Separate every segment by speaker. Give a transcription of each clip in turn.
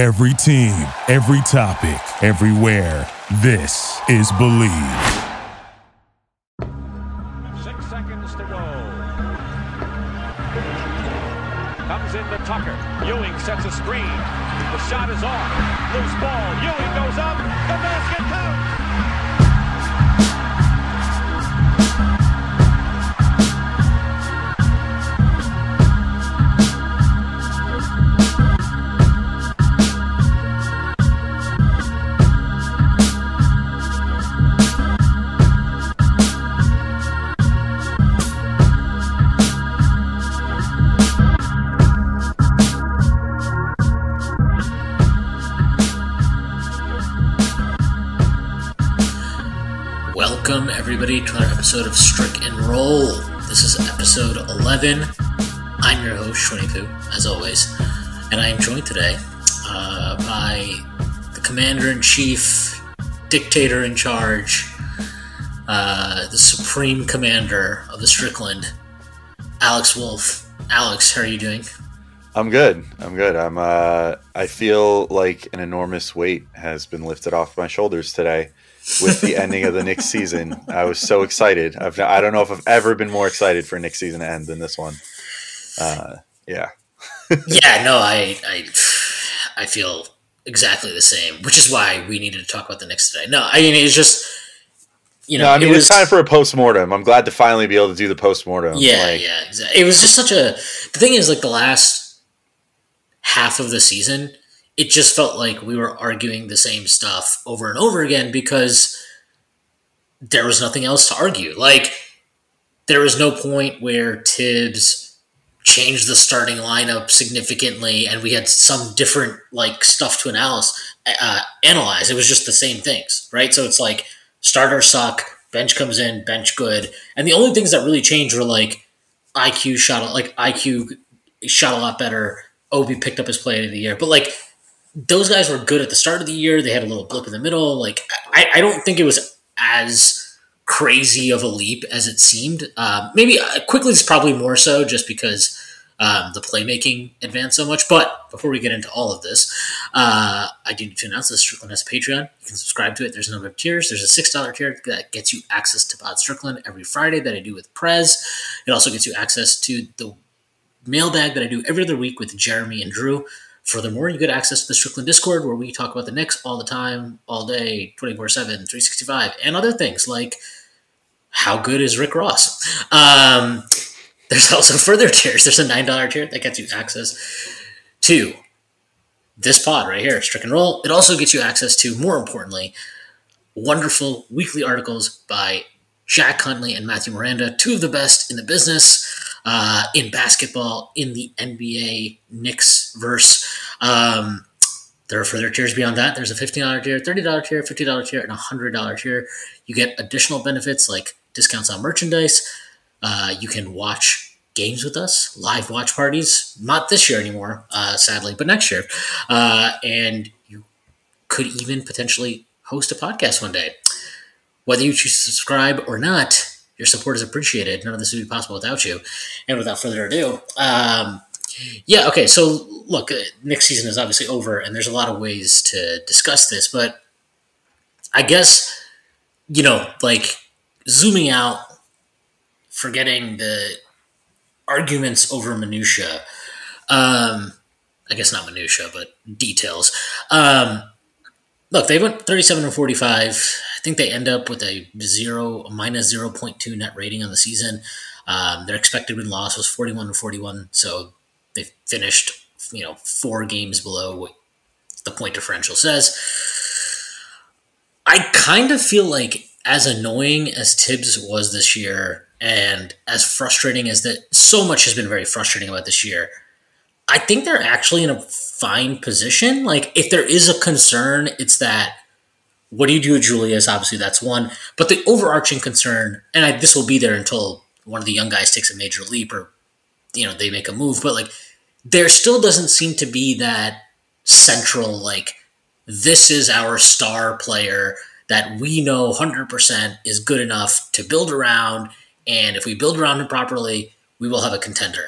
Speaker 1: Every team, every topic, everywhere. This is Believe.
Speaker 2: Six seconds to go. Comes into Tucker. Ewing sets a screen. The shot is off. Loose ball. Ewing goes up. The basket counts.
Speaker 3: Everybody, to another episode of Strick and Roll. This is episode 11. I'm your host, Shwinny Poo, as always, and I am joined today uh, by the Commander in Chief, Dictator in Charge, uh, the Supreme Commander of the Strickland, Alex Wolfe. Alex, how are you doing?
Speaker 4: I'm good. I'm good. I'm. Uh, I feel like an enormous weight has been lifted off my shoulders today with the ending of the Knicks season. I was so excited. I've, I don't know if I've ever been more excited for Knicks season to end than this one. Uh, yeah.
Speaker 3: yeah, no, I, I, I feel exactly the same, which is why we needed to talk about the Knicks today. No, I mean it's just, you know,
Speaker 4: No, I mean
Speaker 3: it was
Speaker 4: it's time for a post mortem. I'm glad to finally be able to do the post mortem.
Speaker 3: yeah,
Speaker 4: like,
Speaker 3: yeah, exactly. It was just such a. The thing is, like the last half of the season, it just felt like we were arguing the same stuff over and over again because there was nothing else to argue. Like there was no point where Thibs changed the starting lineup significantly, and we had some different like stuff to analyze. Uh, analyze. It was just the same things, right? So it's like starters suck, bench comes in, bench good, and the only things that really changed were like IQ shot, like IQ shot a lot better. Obi picked up his play of the year, but like those guys were good at the start of the year. They had a little blip in the middle. Like I, I don't think it was as crazy of a leap as it seemed. Um, maybe uh, Quickley is probably more so just because um, the playmaking advanced so much. But before we get into all of this, uh, I do need to announce that Strickland has a Patreon. You can subscribe to it. There's a number of tiers. There's a six dollar tier that gets you access to Pod Strickland every Friday that I do with Prez. It also gets you access to the mailbag that I do every other week with Jeremy and Drew. Furthermore, you get access to the Strickland Discord where we talk about the Knicks all the time, all day, 24 7, 365, and other things like how good is Rick Ross? Um, there's also further tiers. There's a $9 tier that gets you access to this pod right here, Strick and Roll. It also gets you access to, more importantly, wonderful weekly articles by Jack Huntley and Matthew Miranda, two of the best in the business uh, in basketball in the NBA Knicks verse. Um, there are further tiers beyond that. There's a $15 tier, $30 tier, $50 tier, and a $100 tier. You get additional benefits like discounts on merchandise. Uh, you can watch games with us, live watch parties. Not this year anymore, uh, sadly, but next year. Uh, and you could even potentially host a podcast one day. Whether you choose to subscribe or not, your support is appreciated. None of this would be possible without you. And without further ado, um, yeah, okay. So look, uh, next season is obviously over, and there's a lot of ways to discuss this, but I guess you know, like zooming out, forgetting the arguments over minutia. Um, I guess not minutia, but details. Um, look, they went 37 and 45. I think they end up with a zero, minus 0.2 net rating on the season. Um, their expected win loss was 41 to 41, so they finished, you know, four games below what the point differential says. I kind of feel like as annoying as Thibs was this year, and as frustrating as that, so much has been very frustrating about this year. I think they're actually in a fine position. Like, if there is a concern, it's that what do you do with Julius? Obviously, that's one. But the overarching concern, and I, this will be there until one of the young guys takes a major leap or, you know, they make a move. But like, there still doesn't seem to be that central like, this is our star player that we know 100% is good enough to build around. And if we build around him properly, we will have a contender.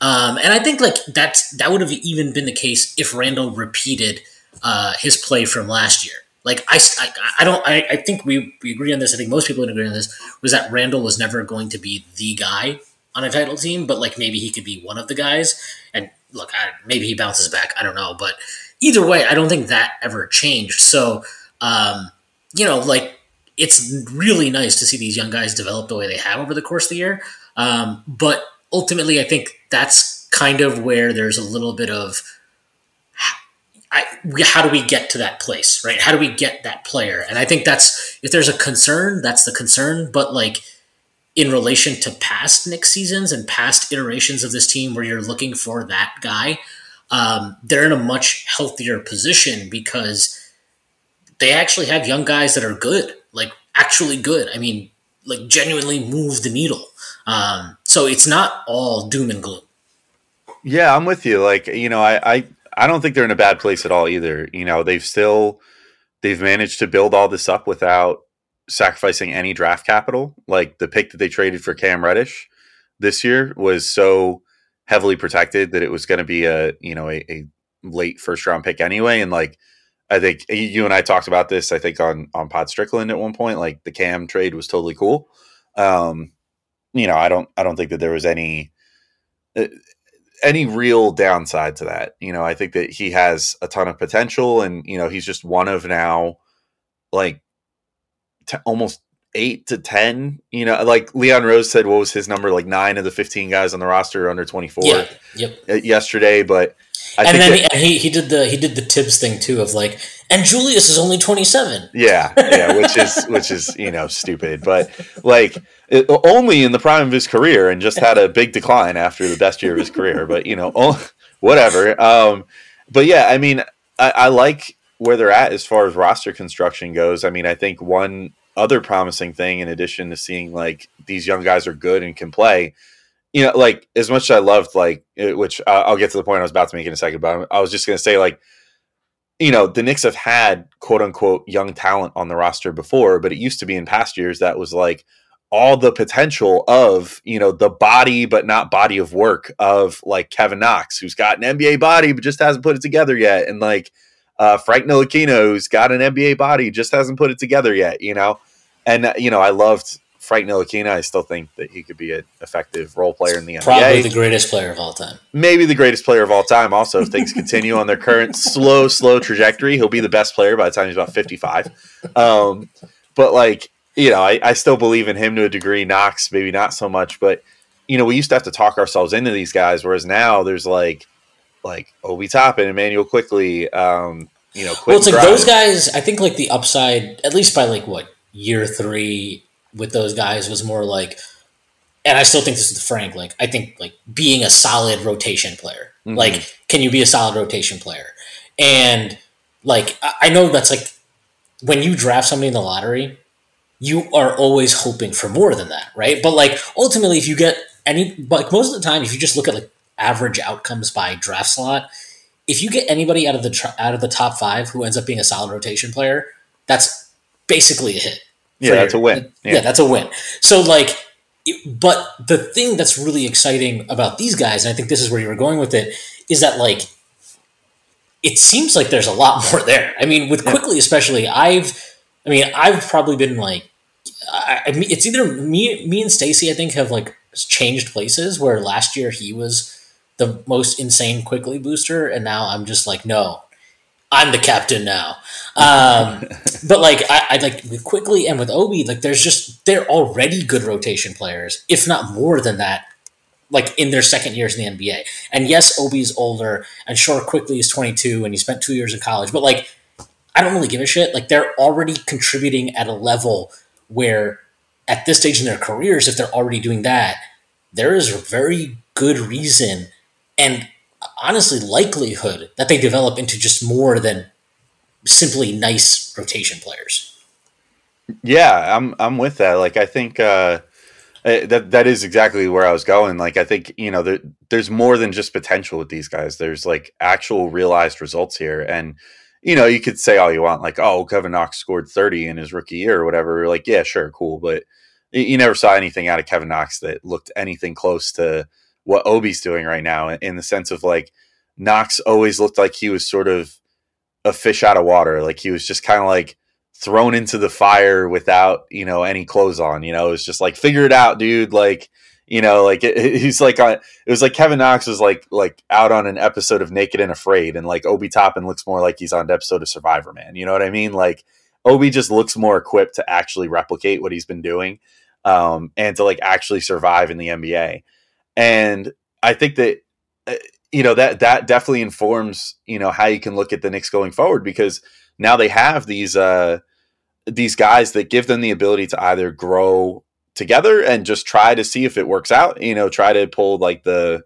Speaker 3: Um, and I think like that's that would have even been the case if Randle repeated uh, his play from last year. Like I, I, I don't I, I think we, we agree on this. I think most people would agree on this was that Randle was never going to be the guy on a title team, but like maybe he could be one of the guys. And look, I, maybe he bounces back. I don't know, but either way, I don't think that ever changed. So, um, you know, like it's really nice to see these young guys develop the way they have over the course of the year. Um, but ultimately, I think that's kind of where there's a little bit of I, how do we get to that place, right? How do we get that player? And I think that's if there's a concern, that's the concern. But like in relation to past Knicks seasons and past iterations of this team, where you're looking for that guy, um, they're in a much healthier position because they actually have young guys that are good, like actually good. I mean, like genuinely move the needle. Um, so it's not all doom and gloom.
Speaker 4: Yeah, I'm with you. Like, you know, I, I I don't think they're in a bad place at all either. You know, they've still they've managed to build all this up without sacrificing any draft capital. Like the pick that they traded for Cam Reddish this year was so heavily protected that it was going to be a you know a, a, late first round pick anyway. And like I think you and I talked about this. I think on on Pod Strickland at one point. Like the Cam trade was totally cool. Um, you know, I don't I don't think that there was any. Uh, any real downside to that. You know, I think that he has a ton of potential, and you know, he's just one of now, like, t- almost eight to ten. You know, like Leon Rose said, what was his number? Like nine of the fifteen guys on the roster under twenty four.
Speaker 3: Yeah. Yep.
Speaker 4: Yesterday, but
Speaker 3: I and then that, he, he did the he did the Thibs thing too of like, and Julius is only twenty seven.
Speaker 4: Yeah, yeah, which is which is you know stupid, but like it, only in the prime of his career, and just had a big decline after the best year of his career. But you know, oh, whatever. Um, but yeah, I mean, I, I like where they're at as far as roster construction goes. I mean, I think one other promising thing, in addition to seeing like these young guys are good and can play you know, like as much as I loved, like, which I'll get to the point I was about to make in a second, but I was just going to say, like, you know, the Knicks have had quote unquote young talent on the roster before, but it used to be in past years that was like all the potential of, you know, the body, but not body of work of like Kevin Knox, who's got an NBA body, but just hasn't put it together yet. And like uh, Frank Ntilikina, who's got an NBA body, just hasn't put it together yet, you know? And, you know, I loved Frank Ntilikina, I still think that he could be an effective role player in the NBA.
Speaker 3: Probably the greatest player of all time.
Speaker 4: Maybe the greatest player of all time. Also, if things continue on their current slow, slow trajectory, he'll be the best player by the time he's about 55. Um, but, like, you know, I, I still believe in him to a degree. Knox, maybe not so much. But, you know, we used to have to talk ourselves into these guys, whereas now there's like, like Obi Toppin, Immanuel Quickley, um, you know,
Speaker 3: well, it's like those guys. I think like the upside, at least by like what year three, with those guys was more like, and I still think this is Frank. Like I think like being a solid rotation player. Mm-hmm. Like, can you be a solid rotation player? And like I know that's like when you draft somebody in the lottery, you are always hoping for more than that, right? But like ultimately, if you get any, like most of the time, if you just look at like average outcomes by draft slot, if you get anybody out of the out of the top five who ends up being a solid rotation player, that's basically a hit.
Speaker 4: Yeah, that's your, a win.
Speaker 3: Yeah. yeah, that's a win. So like, it, but the thing that's really exciting about these guys, and I think this is where you were going with it, is that like, it seems like there's a lot more there. I mean, with Quickley especially, I've, I mean, I've probably been like, I, I mean, it's either me, me and Stacy, I think, have like changed places. Where last year he was the most insane Quickley booster, and now I'm just like, no, I'm the captain now. Um, but like I, I like with Quickley and with Obi, like there's just they're already good rotation players, if not more than that. Like in their second years in the NBA, and yes, Obi's older, and sure, Quickley is 22, and he spent two years in college. But like, I don't really give a shit. Like they're already contributing at a level where, at this stage in their careers, if they're already doing that, there is a very good reason and honestly likelihood that they develop into just more than simply nice rotation players.
Speaker 4: Yeah, I'm I'm with that. Like I think uh, eh, that that is exactly where I was going. Like I think you know there, there's more than just potential with these guys. There's like actual realized results here, and you know you could say all you want, like oh Kevin Knox scored 30 in his rookie year or whatever. Like yeah, sure, cool, but you never saw anything out of Kevin Knox that looked anything close to what Obi's doing right now in the sense of like Knox always looked like he was sort of a fish out of water. Like he was just kind of like thrown into the fire without, you know, any clothes on. You know, it was just like, figure it out, dude. Like, you know, like it, he's like on. It was like Kevin Knox was like like out on an episode of Naked and Afraid, and like Obi Toppin looks more like he's on an episode of Survivor Man. You know what I mean? Like Obi just looks more equipped to actually replicate what he's been doing, um, and to like actually survive in the NBA. And I think that uh, you know that that definitely informs you know how you can look at the Knicks going forward because now they have these uh these guys that give them the ability to either grow together and just try to see if it works out you know try to pull like the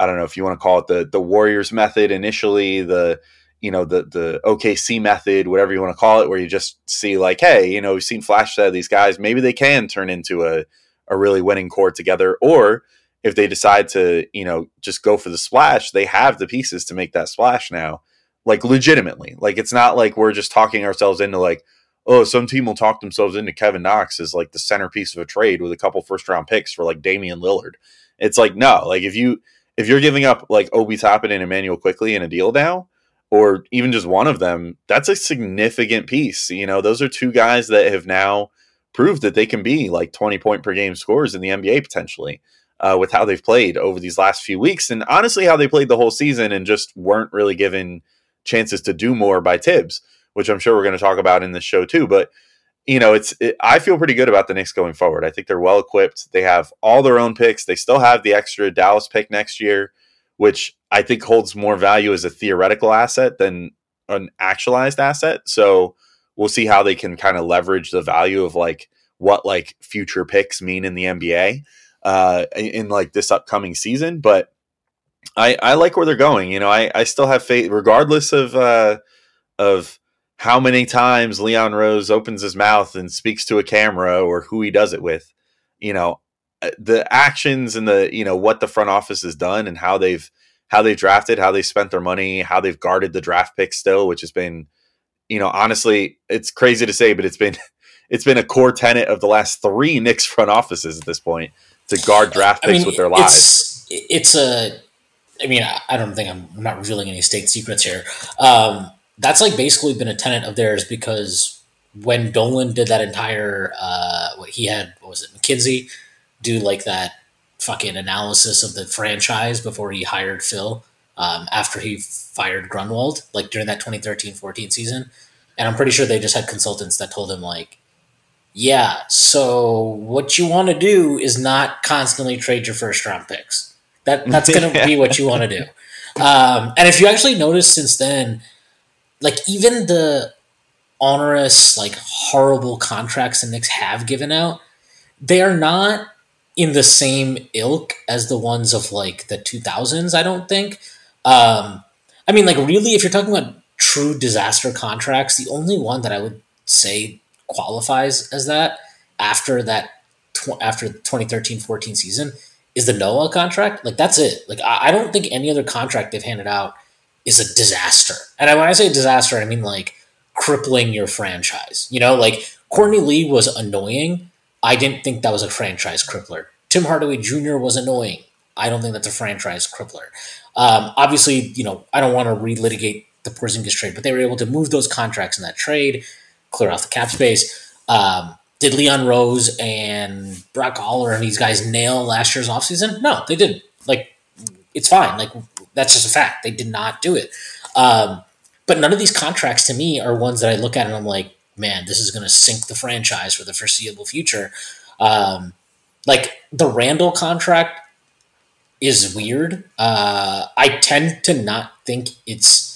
Speaker 4: i don't know if you want to call it the the warriors method initially the you know the the okc method whatever you want to call it where you just see like hey you know we've seen flashes of these guys. Maybe they can turn into a a really winning core together or if they decide to, you know, just go for the splash, they have the pieces to make that splash now. Like legitimately. Like it's not like we're just talking ourselves into like, oh, some team will talk themselves into Kevin Knox as like the centerpiece of a trade with a couple first round picks for like Damian Lillard. It's like, no, like if you if you're giving up like Obi Toppin and Immanuel Quickley in a deal now, or even just one of them, that's a significant piece. You know, those are two guys that have now proved that they can be like 20 point per game scores in the NBA potentially uh, with how they've played over these last few weeks, and honestly, how they played the whole season and just weren't really given chances to do more by Thibs, which I'm sure we're going to talk about in this show too. But you know, it's it, I feel pretty good about the Knicks going forward. I think they're well equipped. They have all their own picks. They still have the extra Dallas pick next year, which I think holds more value as a theoretical asset than an actualized asset. So we'll see how they can kind of leverage the value of like what like future picks mean in the NBA uh, in, like this upcoming season. But I, I like where they're going. You know, I, I still have faith, regardless of uh, of how many times Leon Rose opens his mouth and speaks to a camera or who he does it with. You know, uh, the actions and the you know what the front office has done and how they've how they've drafted, how they spent their money, how they've guarded the draft pick still, which has been, you know, honestly, it's crazy to say, but it's been it's been a core tenet of the last three Knicks front offices at this point to guard draft picks I mean, with their lives.
Speaker 3: It's, it's, a. I mean, I don't think I'm, I'm not revealing any state secrets here. Um, that's like basically been a tenant of theirs because when Dolan did that entire uh, what he had what was it McKinsey do like that fucking analysis of the franchise before he hired Phil um, after he fired Grunwald like during that 2013-14 season and I'm pretty sure they just had consultants that told him like yeah, so what you want to do is not constantly trade your first round picks. That that's going to be what you want to do. Um, and if you actually notice since then, like even the onerous, like horrible contracts the Knicks have given out, they are not in the same ilk as the ones of like the 2000s. I don't think. Um, I mean, like really, if you're talking about true disaster contracts, the only one that I would say qualifies as that after that tw- after 2013-14 season is the Noah contract. Like that's it. Like I, I don't think any other contract they've handed out is a disaster. And when I say disaster, I mean like crippling your franchise. You know, like Courtney Lee was annoying. I didn't think that was a franchise crippler. Tim Hardaway Jr. was annoying. I don't think that's a franchise crippler. Um, obviously, you know, I don't want to relitigate the Porzingis trade, but they were able to move those contracts in that trade clear off the cap space. Um, did Leon Rose and Brock Aller and these guys nail last year's offseason? No, they didn't. Like, it's fine. Like, that's just a fact. They did not do it. Um, but none of these contracts to me are ones that I look at and I'm like, man, this is going to sink the franchise for the foreseeable future. Um, like, the Randle contract is weird. Uh, I tend to not think it's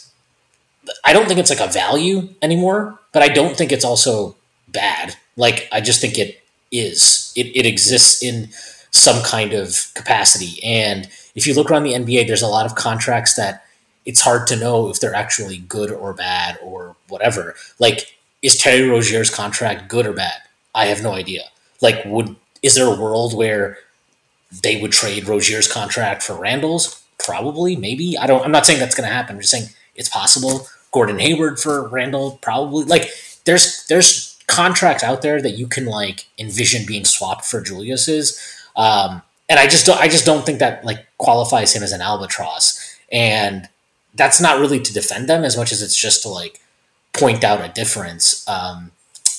Speaker 3: I don't think it's like a value anymore, but I don't think it's also bad. Like I just think it is. It it exists in some kind of capacity. And if you look around the NBA, there's a lot of contracts that it's hard to know if they're actually good or bad or whatever. Like, is Terry Rozier's contract good or bad? I have no idea. Like, would is there a world where they would trade Rozier's contract for Randle's? Probably, maybe. I don't. I'm not saying that's going to happen. I'm just saying it's possible. Gordon Hayward for Randle, probably. Like there's there's contracts out there that you can like envision being swapped for Julius's. Um, and I just don't, I just don't think that like qualifies him as an albatross. And that's not really to defend them as much as it's just to like point out a difference. Um,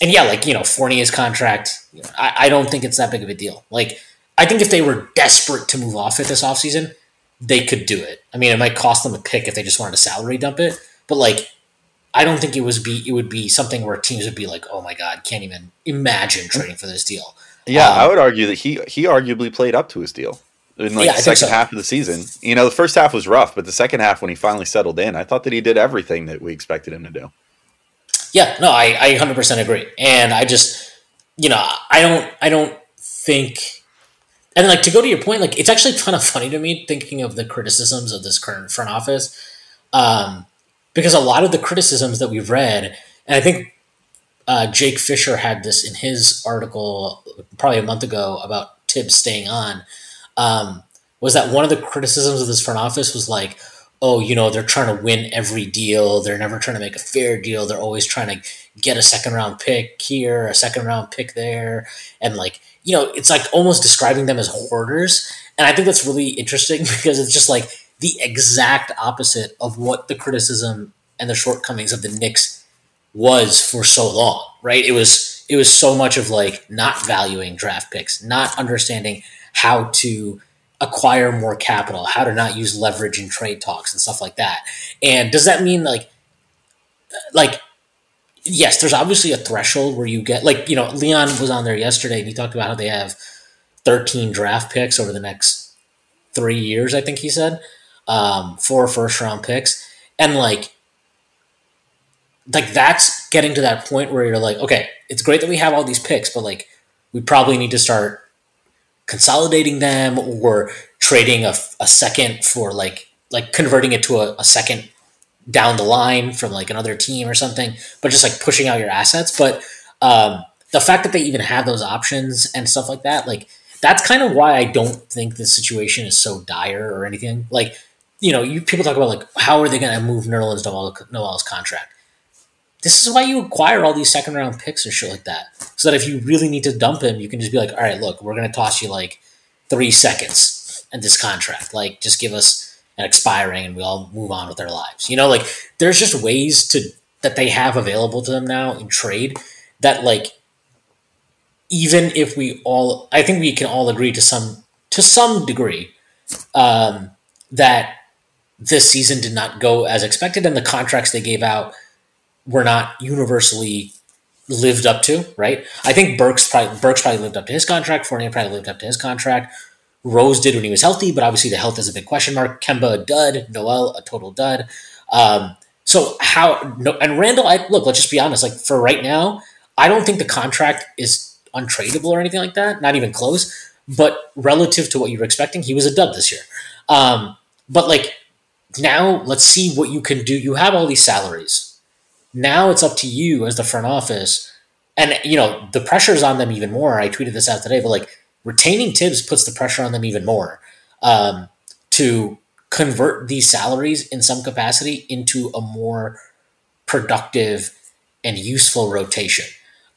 Speaker 3: and yeah, like you know, Fournier's contract, I, I don't think it's that big of a deal. Like I think if they were desperate to move off it this offseason, they could do it. I mean, it might cost them a pick if they just wanted to salary dump it, but like I don't think it was be it would be something where teams would be like, "Oh my god, can't even imagine trading for this deal."
Speaker 4: Yeah, um, I would argue that he he arguably played up to his deal in like yeah, the second so. half of the season. You know, the first half was rough, but the second half when he finally settled in, I thought that he did everything that we expected him to do.
Speaker 3: Yeah, no, I, I 100% agree. And I just, you know, I don't, I don't think, and like to go to your point, like it's actually kind of funny to me thinking of the criticisms of this current front office. Um, because a lot of the criticisms that we've read, and I think uh, Jake Fisher had this in his article probably a month ago about Thibs staying on, um, was that one of the criticisms of this front office was like, oh, you know, they're trying to win every deal. They're never trying to make a fair deal. They're always trying to get a second round pick here, a second round pick there. And like, you know, it's like almost describing them as hoarders. And I think that's really interesting because it's just like the exact opposite of what the criticism and the shortcomings of the Knicks was for so long, right? It was it was so much of like not valuing draft picks, not understanding how to acquire more capital, how to not use leverage in trade talks and stuff like that. And does that mean like like yes, there's obviously a threshold where you get like, you know, Leon was on there yesterday and he talked about how they have 13 draft picks over the next 3 years, I think he said. Um, four first round picks. And like like that's getting to that point where you're like, okay, it's great that we have all these picks, but like we probably need to start consolidating them or trading a, a second for like like converting it to a, a second down the line from like another team or something, but just like pushing out your assets. But um, the fact that they even have those options and stuff like that, like that's kind of why I don't think the situation is so dire or anything. Like, you know, you people talk about like how are they going to move Nerlens Noel's contract? This is why you acquire all these second round picks and shit like that. So that if you really need to dump him, you can just be like, all right, look, we're going to toss you like three seconds and this contract. Like, just give us an expiring and we all move on with our lives. You know, like, there's just ways to that they have available to them now in trade that, like, even if we all, I think we can all agree to some to some degree um, that this season did not go as expected, and the contracts they gave out were not universally lived up to, right? I think Burks probably Burks probably lived up to his contract. Fournier probably lived up to his contract. Rose did when he was healthy, but obviously the health is a big question mark. Kemba a dud, Noel a total dud. Um, so how no, and Randle, I look. Let's just be honest. Like for right now, I don't think the contract is untradeable or anything like that. Not even close. But relative to what you were expecting, he was a dud this year. Um, but like now, let's see what you can do. You have all these salaries now it's up to you as the front office. And, you know, the pressure is on them even more. I tweeted this out today, but like retaining Thibs puts the pressure on them even more um, to convert these salaries in some capacity into a more productive and useful rotation.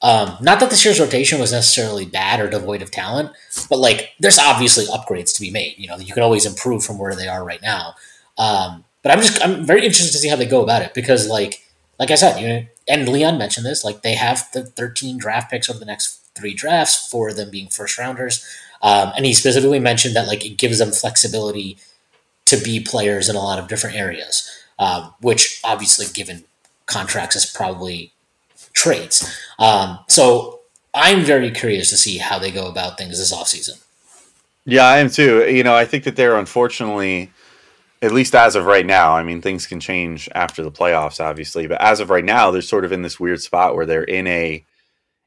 Speaker 3: Um, not that this year's rotation was necessarily bad or devoid of talent, but like there's obviously upgrades to be made. You know, you can always improve from where they are right now. Um, but I'm just I'm very interested to see how they go about it because like like I said, you know, and Leon mentioned this, like they have the 13 draft picks over the next three drafts, four of them being first rounders. Um, and he specifically mentioned that like it gives them flexibility to be players in a lot of different areas, um, which obviously given contracts is probably trades. Um, so I'm very curious to see how they go about things this offseason.
Speaker 4: Yeah, I am too. You know, I think that they're unfortunately at least as of right now, I mean, things can change after the playoffs, obviously, but as of right now, they're sort of in this weird spot where they're in a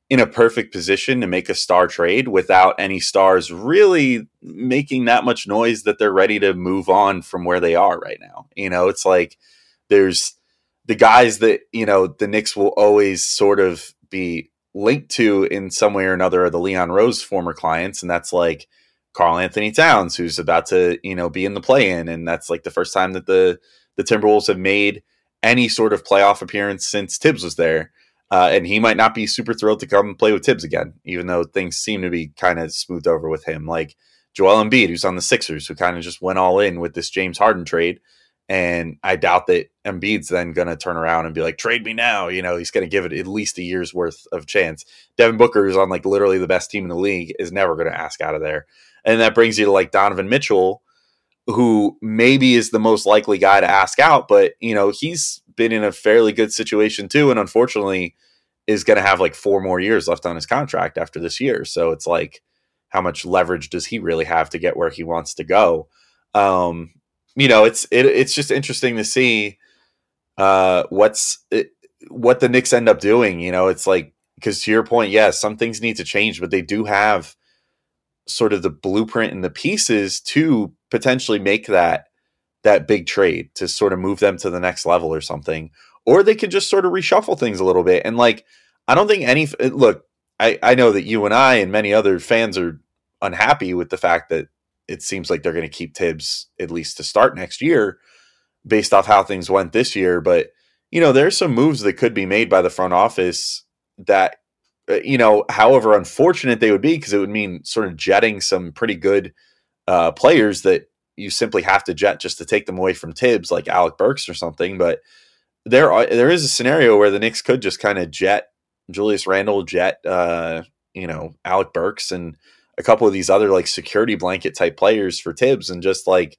Speaker 4: in a perfect position to make a star trade without any stars really making that much noise that they're ready to move on from where they are right now. You know, it's like there's the guys that, you know, the Knicks will always sort of be linked to in some way or another are the Leon Rose former clients, and that's like Karl-Anthony Towns, who's about to, you know, be in the play in. And that's like the first time that the the Timberwolves have made any sort of playoff appearance since Thibs was there. Uh, and he might not be super thrilled to come play with Thibs again, even though things seem to be kind of smoothed over with him. Like Joel Embiid, who's on the Sixers, who kind of just went all in with this James Harden trade. And I doubt that Embiid's then going to turn around and be like, trade me now. You know, he's going to give it at least a year's worth of chance. Devin Booker, who's on like literally the best team in the league, is never going to ask out of there. And that brings you to like Donovan Mitchell, who maybe is the most likely guy to ask out, but, you know, he's been in a fairly good situation too. And unfortunately, is going to have like four more years left on his contract after this year. So it's like, how much leverage does he really have to get where he wants to go? Um, you know, it's it, it's just interesting to see uh, what's it, what the Knicks end up doing. You know, it's like because to your point, yes, some things need to change, but they do have sort of the blueprint and the pieces to potentially make that that big trade to sort of move them to the next level or something or they could just sort of reshuffle things a little bit. And like, I don't think any look. I I know that you and I and many other fans are unhappy with the fact that it seems like they're going to keep Thibs at least to start next year, based off how things went this year. But you know, there's some moves that could be made by the front office that uh, you know, however unfortunate they would be, because it would mean sort of jetting some pretty good uh, players that you simply have to jet just to take them away from Thibs, like Alec Burks or something. But there are there is a scenario where the Knicks could just kind of jet Julius Randle, jet uh, you know Alec Burks, and a couple of these other like security blanket type players for Thibs, and just like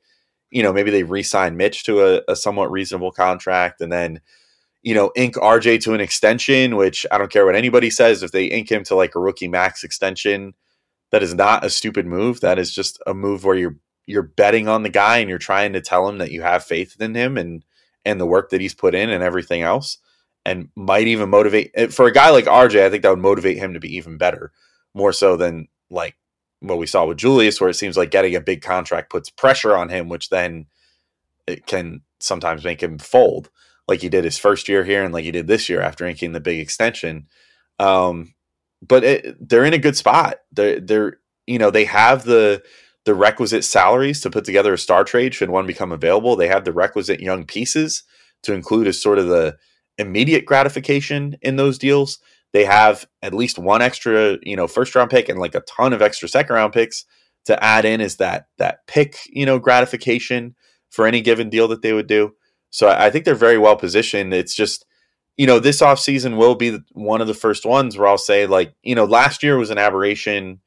Speaker 4: you know maybe they re-sign Mitch to a, a somewhat reasonable contract, and then you know ink RJ to an extension, which I don't care what anybody says. If they ink him to like a rookie max extension, that is not a stupid move. That is just a move where you're you're betting on the guy and you're trying to tell him that you have faith in him and and the work that he's put in and everything else, and might even motivate eh, for a guy like RJ. I think that would motivate him to be even better, more so than like what we saw with Julius, where it seems like getting a big contract puts pressure on him, which then it can sometimes make him fold, like he did his first year here and like he did this year after inking the big extension. Um, but it, they're in a good spot. They're they're you know they have the the requisite salaries to put together a star trade should one become available. They have the requisite young pieces to include as sort of the immediate gratification in those deals. They have at least one extra, you know, first round pick and like a ton of extra second round picks to add in is that that pick, you know, gratification for any given deal that they would do. So I think they're very well positioned. It's just, you know, this offseason will be one of the first ones where I'll say, like, you know, last year was an aberration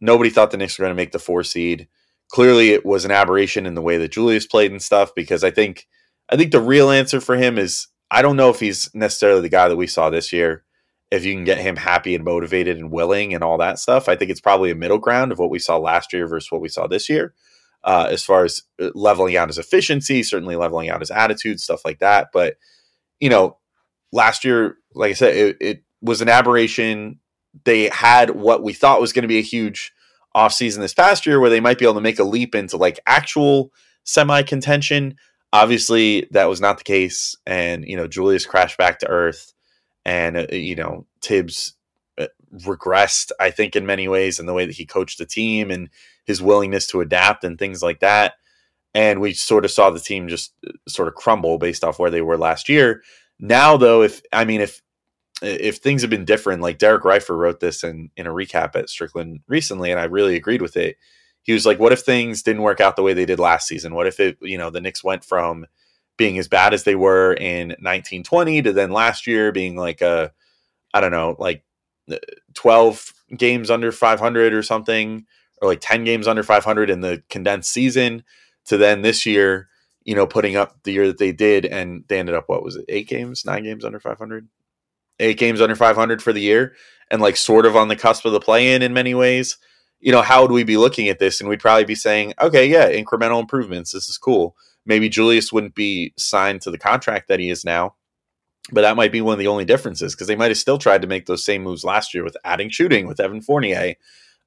Speaker 4: Nobody thought the Knicks were going to make the four seed. Clearly, it was an aberration in the way that Julius played and stuff. Because I think, I think the real answer for him is I don't know if he's necessarily the guy that we saw this year. If you can get him happy and motivated and willing and all that stuff, I think it's probably a middle ground of what we saw last year versus what we saw this year. Uh, as far as uh, leveling out his efficiency, certainly leveling out his attitude, stuff like that. But you know, last year, like I said, it, it was an aberration they had what we thought was going to be a huge offseason this past year where they might be able to make a leap into like actual semi contention. Obviously, that was not the case. And, you know, Julius crashed back to earth and, uh, you know, Thibs uh, regressed, I think, in many ways in the way that he coached the team and his willingness to adapt and things like that. And we sort of saw the team just uh, sort of crumble based off where they were last year. Now, though, if I mean, if if things have been different, like Derek Reifer wrote this in, in a recap at Strickland recently, and I really agreed with it. He was like, What if things didn't work out the way they did last season? What if it, you know, the Knicks went from being as bad as they were in 1920 to then last year being like a, I don't know, like uh, 12 games under 500 or something, or like 10 games under 500 in the condensed season to then this year, you know, putting up the year that they did and they ended up, what was it, eight games, nine games under 500? eight games under 500 for the year and like sort of on the cusp of the play in in many ways, you know, how would we be looking at this? And we'd probably be saying, okay, yeah, incremental improvements. This is cool. Maybe Julius wouldn't be signed to the contract that he is now, but that might be one of the only differences because they might have still tried to make those same moves last year with adding shooting with Evan Fournier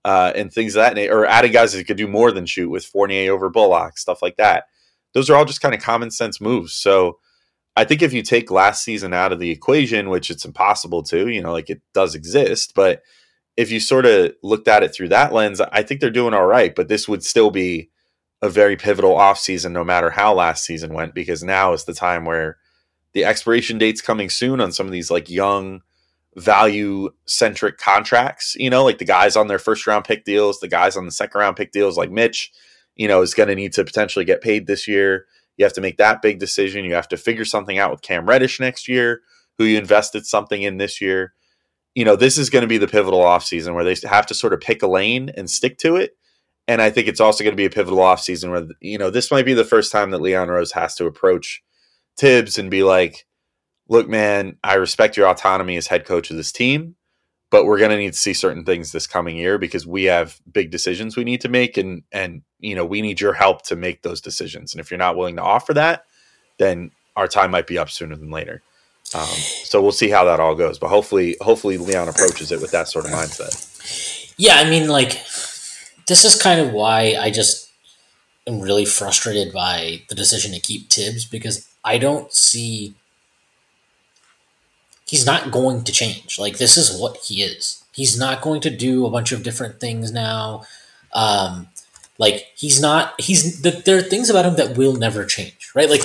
Speaker 4: uh, and things of that, or adding guys that could do more than shoot with Fournier over Bullock, stuff like that. Those are all just kind of common sense moves. So, I think if you take last season out of the equation, which it's impossible to, you know, like it does exist, but if you sort of looked at it through that lens, I think they're doing all right. But this would still be a very pivotal offseason no matter how last season went, because now is the time where the expiration date's coming soon on some of these like young value centric contracts, you know, like the guys on their first round pick deals, the guys on the second round pick deals, like Mitch, you know, is going to need to potentially get paid this year. You have to make that big decision. You have to figure something out with Cam Reddish next year, who you invested something in this year. You know, this is going to be the pivotal offseason where they have to sort of pick a lane and stick to it. And I think it's also going to be a pivotal offseason where, you know, this might be the first time that Leon Rose has to approach Thibs and be like, look, man, I respect your autonomy as head coach of this team, but we're going to need to see certain things this coming year because we have big decisions we need to make. And, and, you know, we need your help to make those decisions. And if you're not willing to offer that, then our time might be up sooner than later. Um, so we'll see how that all goes, but hopefully, hopefully Leon approaches it with that sort of mindset.
Speaker 3: Yeah. I mean, like, this is kind of why I just am really frustrated by the decision to keep Thibs because I don't see he's not going to change. Like this is what he is. He's not going to do a bunch of different things now. Um, like he's not. He's that there are things about him that will never change. Right. Like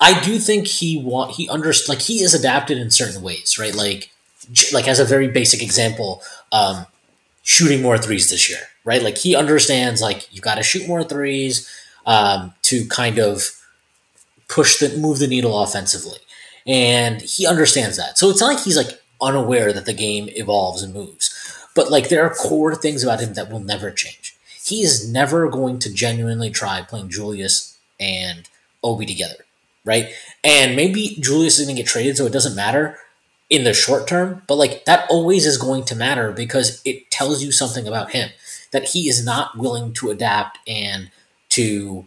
Speaker 3: I do think he want he understands. Like he is adapted in certain ways. Right. Like like as a very basic example, um, shooting more threes this year. Right. Like he understands. Like you got to shoot more threes um, to kind of push the move the needle offensively and he understands that. So it's not like he's like unaware that the game evolves and moves. But like there are core things about him that will never change. He is never going to genuinely try playing Julius and Obi together, right? And maybe Julius is going to get traded, so it doesn't matter in the short term. But like that always is going to matter because it tells you something about him that he is not willing to adapt and to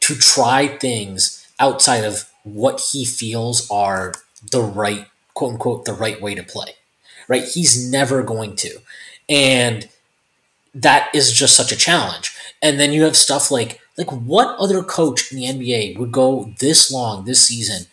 Speaker 3: to try things outside of what he feels are the right quote unquote the right way to play. Right? He's never going to. And that is just such a challenge. And then you have stuff like like what other coach in the NBA would go this long this season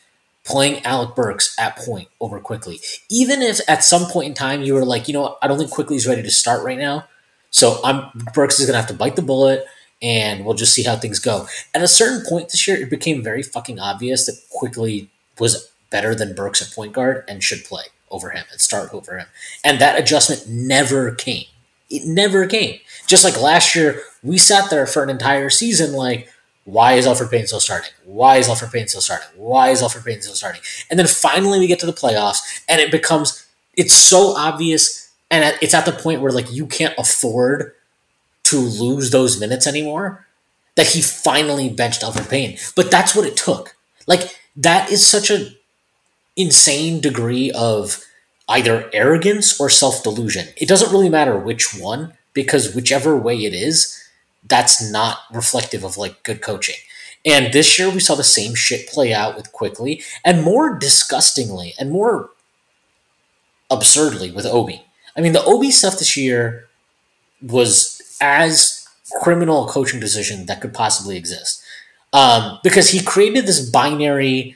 Speaker 3: playing Alec Burks at point over Quickley Even if at some point in time you were like, you know, I don't think Quickley's ready to start right now. So I'm Burks is gonna have to bite the bullet and we'll just see how things go. At a certain point this year, it became very fucking obvious that Quickley was better than Burks at point guard and should play over him and start over him. And that adjustment never came. It never came. Just like last year, we sat there for an entire season like, why is Elfrid Payton still starting? Why is Elfrid Payton still starting? Why is Elfrid Payton still starting? And then finally we get to the playoffs and it becomes, it's so obvious and it's at the point where like you can't afford to lose those minutes anymore that he finally benched Elfrid Payton. But that's what it took. Like that is such a insane degree of either arrogance or self-delusion. It doesn't really matter which one because whichever way it is, that's not reflective of like good coaching. And this year we saw the same shit play out with Quickley and more disgustingly and more absurdly with Obi. I mean, the Obi stuff this year was as criminal coaching decision that could possibly exist. Um, because he created this binary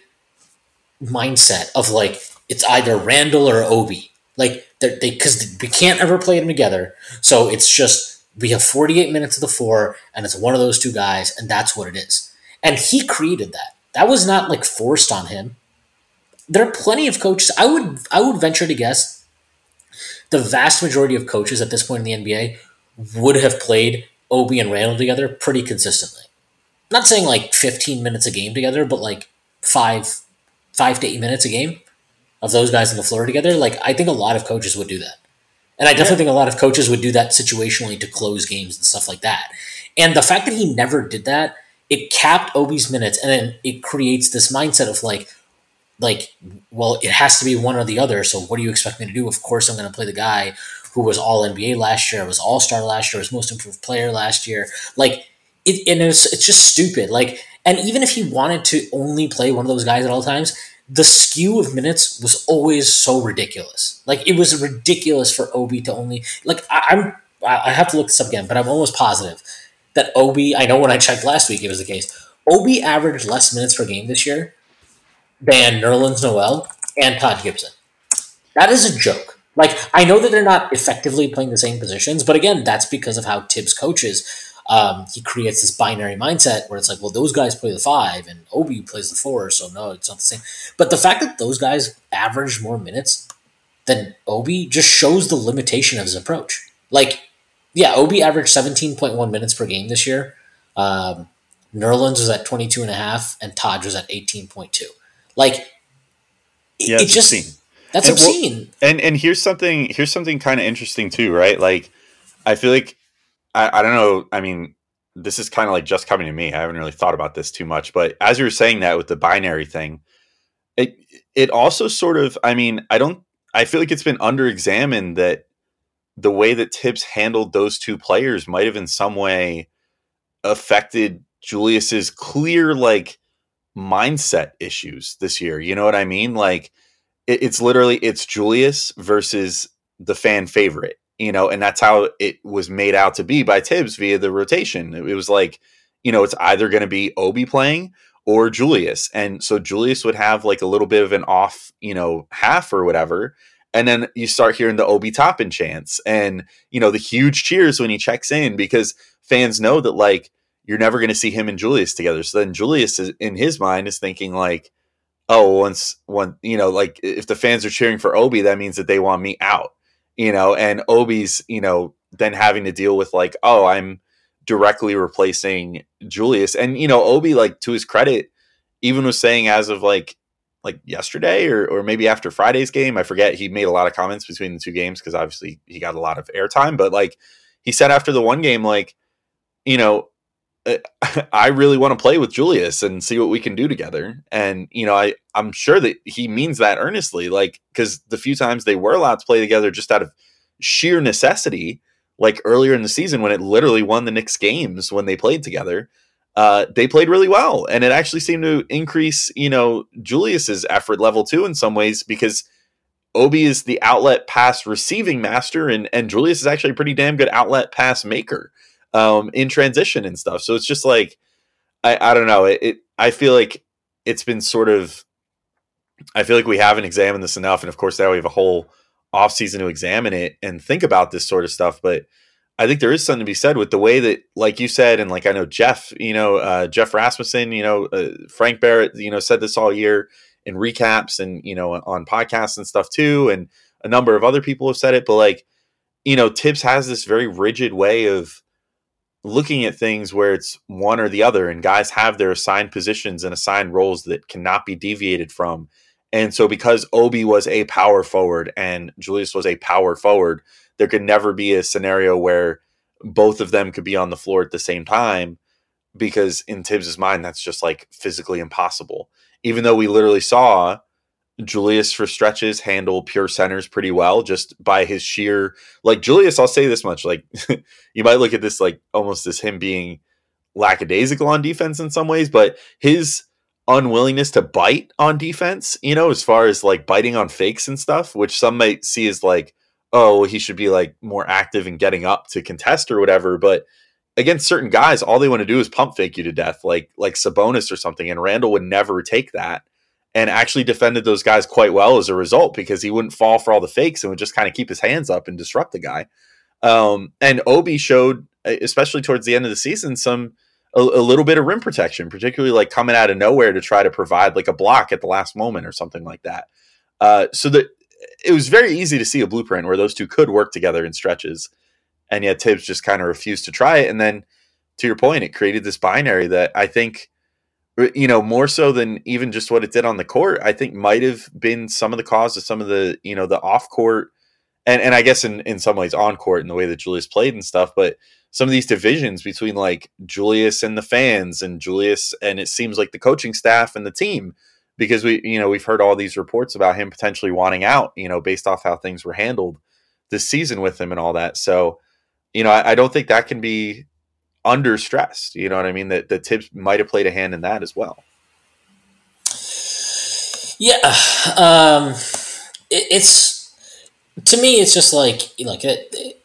Speaker 3: mindset of like it's either Randle or Obi. Like they because we can't ever play them together, so it's just we have 48 minutes of the four, and it's one of those two guys, and that's what it is. And he created that. That was not like forced on him. There are plenty of coaches. I would I would venture to guess the vast majority of coaches at this point in the NBA would have played Obi and Randle together pretty consistently. Not saying like 15 minutes a game together, but like five, five to eight minutes a game of those guys on the floor together. Like I think a lot of coaches would do that, and I definitely yeah. think a lot of coaches would do that situationally to close games and stuff like that. And the fact that he never did that, it capped Obi's minutes, and then it creates this mindset of like, like, well, it has to be one or the other. So what do you expect me to do? Of course, I'm going to play the guy who was all NBA last year, was all star last year, was most improved player last year. Like it, and it's it's just stupid. Like, and even if he wanted to only play one of those guys at all times, the skew of minutes was always so ridiculous. Like it was ridiculous for Obi to only like I, I'm I have to look this up again, but I'm almost positive that Obi. I know when I checked last week, it was the case. Obi averaged less minutes per game this year than Nerlens Noel and Taj Gibson. That is a joke. Like I know that they're not effectively playing the same positions, but again, that's because of how Thibs coaches. Um, he creates this binary mindset where it's like, well, those guys play the five and Obi plays the four, so no, it's not the same. But the fact that those guys average more minutes than Obi just shows the limitation of his approach. Like, yeah, Obi averaged 17.1 minutes per game this year. Um, Nerlens was at 22 and a half and Taj was at 18.2. Like,
Speaker 4: yeah, it just obscene.
Speaker 3: That's and obscene. Well,
Speaker 4: and and here's something here's something kind of interesting too, right? Like, I feel like I, I don't know. I mean, this is kind of like just coming to me. I haven't really thought about this too much, but as you were saying that with the binary thing, it it also sort of. I mean, I don't. I feel like it's been under examined that the way that Thibs handled those two players might have in some way affected Julius's clear like mindset issues this year. You know what I mean? Like it, it's literally it's Julius versus the fan favorite, you know, and that's how it was made out to be by Thibs via the rotation. It was like, you know, it's either going to be Obi playing or Julius. And so Julius would have like a little bit of an off, you know, half or whatever. And then you start hearing the Obi Toppin chants and, you know, the huge cheers when he checks in because fans know that like you're never going to see him and Julius together. So then Julius is, in his mind is thinking like, oh, once one, you know, like if the fans are cheering for Obi, that means that they want me out, you know, and Obi's, you know, then having to deal with like, oh, I'm directly replacing Julius. And, you know, Obi, like to his credit, even was saying as of like, like yesterday or, or maybe after Friday's game, I forget. He made a lot of comments between the two games because obviously he got a lot of airtime. But like he said after the one game, like, you know, I really want to play with Julius and see what we can do together. And you know, I I'm sure that he means that earnestly. Like because the few times they were allowed to play together, just out of sheer necessity, like earlier in the season when it literally won the Knicks games when they played together, uh, they played really well, and it actually seemed to increase you know Julius's effort level too in some ways because. Obi is the outlet pass receiving master, and, and Julius is actually a pretty damn good outlet pass maker um, in transition and stuff. So it's just like I, I don't know. It, it I feel like it's been sort of I feel like we haven't examined this enough, and of course now we have a whole off season to examine it and think about this sort of stuff. But I think there is something to be said with the way that, like you said, and like I know Jeff, you know, uh, Jeff Rasmussen, you know, uh, Frank Barrett, you know, said this all year in recaps and you know on podcasts and stuff too, and a number of other people have said it. But like, you know, Thibs has this very rigid way of looking at things where it's one or the other, and guys have their assigned positions and assigned roles that cannot be deviated from. And so, because Obi was a power forward and Julius was a power forward, there could never be a scenario where both of them could be on the floor at the same time because in Thibs's mind, that's just like physically impossible. Even though we literally saw Julius for stretches handle pure centers pretty well just by his sheer like Julius, I'll say this much. Like you might look at this like almost as him being lackadaisical on defense in some ways, but his unwillingness to bite on defense, you know, as far as like biting on fakes and stuff, which some might see as like, oh, he should be like more active in getting up to contest or whatever. But against certain guys, all they want to do is pump fake you to death, like like Sabonis or something. And Randle would never take that and actually defended those guys quite well as a result because he wouldn't fall for all the fakes and would just kind of keep his hands up and disrupt the guy. Um, and Obi showed, especially towards the end of the season, some a, a, little bit of rim protection, particularly like coming out of nowhere to try to provide like a block at the last moment or something like that. Uh, so that it was very easy to see a blueprint where those two could work together in stretches, and yet Thibs just kind of refused to try it. And then, to your point, it created this binary that I think you know, more so than even just what it did on the court, I think might have been some of the cause of some of the, you know, the off court and, and I guess in, in some ways on court in the way that Julius played and stuff, but some of these divisions between like Julius and the fans and Julius and it seems like the coaching staff and the team, because we, you know, we've heard all these reports about him potentially wanting out, you know, based off how things were handled this season with him and all that. So, you know, I, I don't think that can be under stressed. You know what I mean? That the Thibs might have played a hand in that as well.
Speaker 3: Yeah, um, it, it's to me, it's just like like it, it,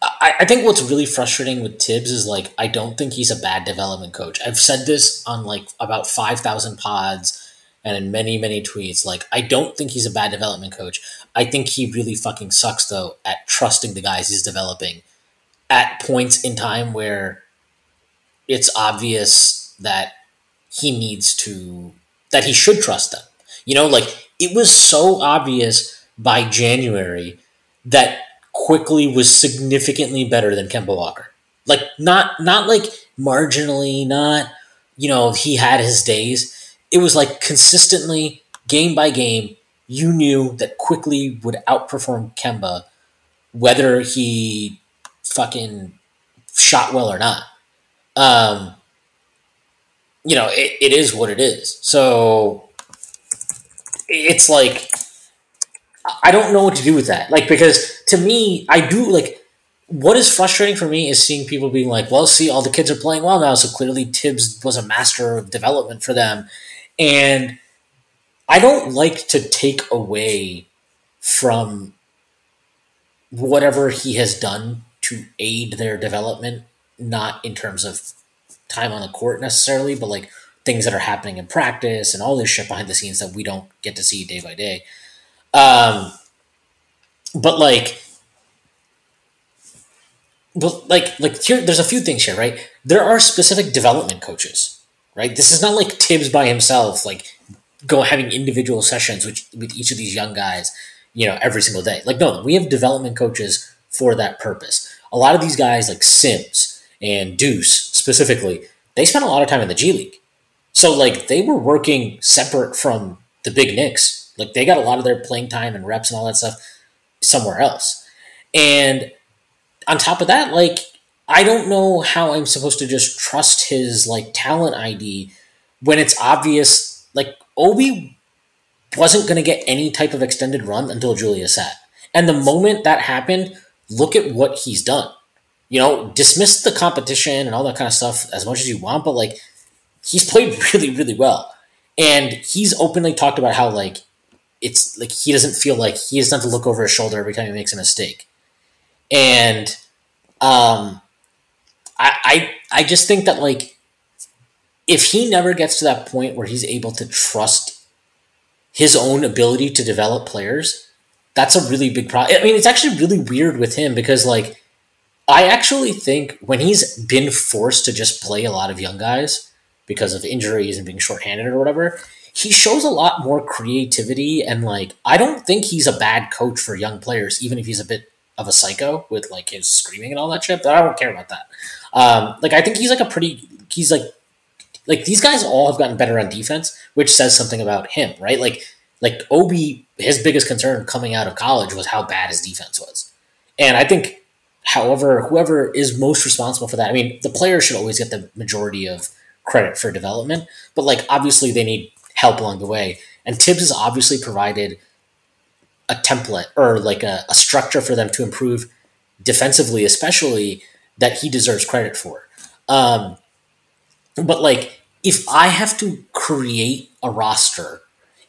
Speaker 3: I, I think what's really frustrating with Thibs is like I don't think he's a bad development coach. I've said this on like about five thousand pods and in many many tweets. Like I don't think he's a bad development coach. I think he really fucking sucks though at trusting the guys he's developing at points in time where it's obvious that he needs to that he should trust them. You know, like it was so obvious by January that Quickley was significantly better than Kemba Walker. Like not not like marginally, not you know, he had his days. It was like consistently game by game, you knew that Quickley would outperform Kemba whether he fucking shot well or not. Um, you know, it, it is what it is. So it's like I don't know what to do with that. Like because to me, I do like what is frustrating for me is seeing people being like, "Well, see, all the kids are playing well now, so clearly Thibs was a master of development for them," and I don't like to take away from whatever he has done to aid their development, not in terms of time on the court necessarily, but like things that are happening in practice and all this shit behind the scenes that we don't get to see day by day. Um, but like, but like, like here, there's a few things here, right? There are specific development coaches, right? This is not like Thibs by himself, like go having individual sessions with with each of these young guys, you know, every single day. Like, no, we have development coaches for that purpose. A lot of these guys, like Sims and Deuce specifically, they spent a lot of time in the G League. So like they were working separate from the big Knicks. Like they got a lot of their playing time and reps and all that stuff somewhere else. And on top of that, like I don't know how I'm supposed to just trust his like talent ID when it's obvious like Obi wasn't going to get any type of extended run until Julius sat. And the moment that happened, look at what he's done. You know, dismiss the competition and all that kind of stuff as much as you want, but like he's played really, really well. And he's openly talked about how like it's like he doesn't feel like he has to look over his shoulder every time he makes a mistake. And um I I I just think that like if he never gets to that point where he's able to trust his own ability to develop players, that's a really big problem. I mean, it's actually really weird with him because like I actually think when he's been forced to just play a lot of young guys, because of injuries and being shorthanded or whatever, he shows a lot more creativity and like I don't think he's a bad coach for young players, even if he's a bit of a psycho with like his screaming and all that shit. But I don't care about that. Um, like I think he's like a pretty he's like like these guys all have gotten better on defense, which says something about him, right? Like like Obi, his biggest concern coming out of college was how bad his defense was. And I think however, whoever is most responsible for that, I mean, the player should always get the majority of credit for development, but like obviously they need help along the way. And Thibs has obviously provided a template or like a, a structure for them to improve defensively, especially that he deserves credit for. Um, but like, if I have to create a roster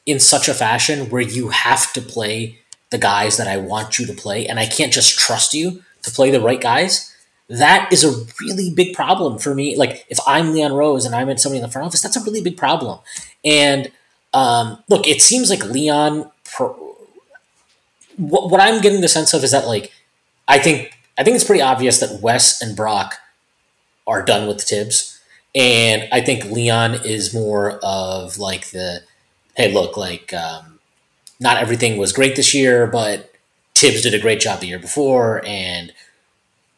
Speaker 3: in such a fashion where you have to play the guys that I want you to play, and I can't just trust you to play the right guys, that is a really big problem for me. Like if I'm Leon Rose and I'm in somebody in the front office, that's a really big problem. And um, look, it seems like Leon. Pro- what, what I'm getting the sense of is that like I think I think it's pretty obvious that Wes and Brock are done with Thibs, and I think Leon is more of like the hey, look, like um, not everything was great this year, but Thibs did a great job the year before, and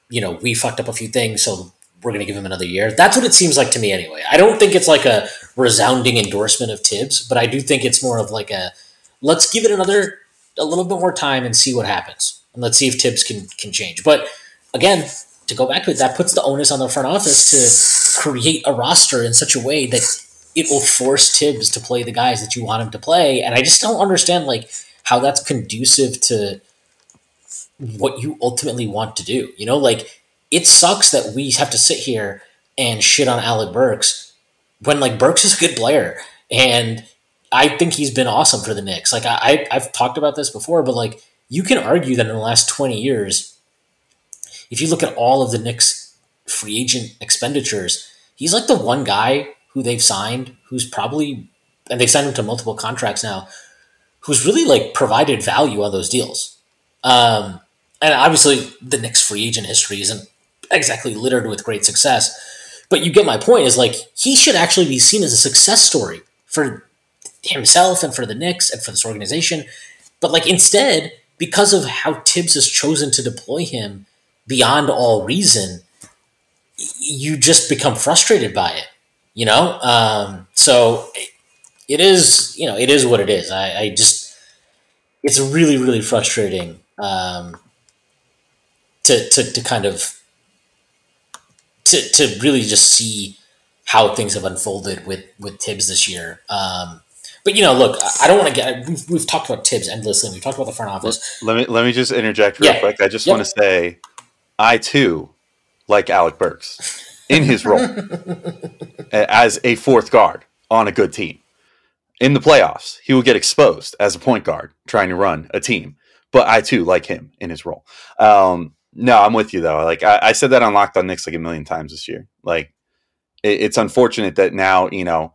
Speaker 3: you know, we fucked up a few things, so we're going to give him another year. That's what it seems like to me anyway. I don't think it's like a resounding endorsement of Thibs, but I do think it's more of like a let's give it another a little bit more time and see what happens. And let's see if Thibs can can change. But again, to go back to it, that puts the onus on the front office to create a roster in such a way that it will force Thibs to play the guys that you want him to play. And I just don't understand like how that's conducive to what you ultimately want to do. You know, like it sucks that we have to sit here and shit on Alec Burks when like Burks is a good player and I think he's been awesome for the Knicks. Like I, I've talked about this before, but like you can argue that in the last twenty years, if you look at all of the Knicks free agent expenditures, he's like the one guy who they've signed who's probably and they've signed him to multiple contracts now, who's really like provided value on those deals. Um, and obviously the Knicks free agent history isn't exactly littered with great success. But you get my point is like he should actually be seen as a success story for
Speaker 5: himself and for the Knicks and for this organization. But like instead, because of how Thibs has chosen to deploy him beyond all reason, you just become frustrated by it. You know, um, so it is. You know, it is what it is. I, I just, it's really, really frustrating um, to, to to kind of to to really just see how things have unfolded with with Thibs this year. Um, but you know, look, I don't want to get. We've, we've talked about Thibs endlessly. We've talked about the front office.
Speaker 4: Let me let me just interject real
Speaker 5: Yeah.
Speaker 4: quick. I just
Speaker 5: Yep.
Speaker 4: want to say, I too like Alec Burks in his role as a fourth guard on a good team. In the playoffs, he will get exposed as a point guard trying to run a team. But I too like him in his role. Um, no, I'm with you though. Like I, I said that on Locked on Knicks like a million times this year. Like it, it's unfortunate that now you know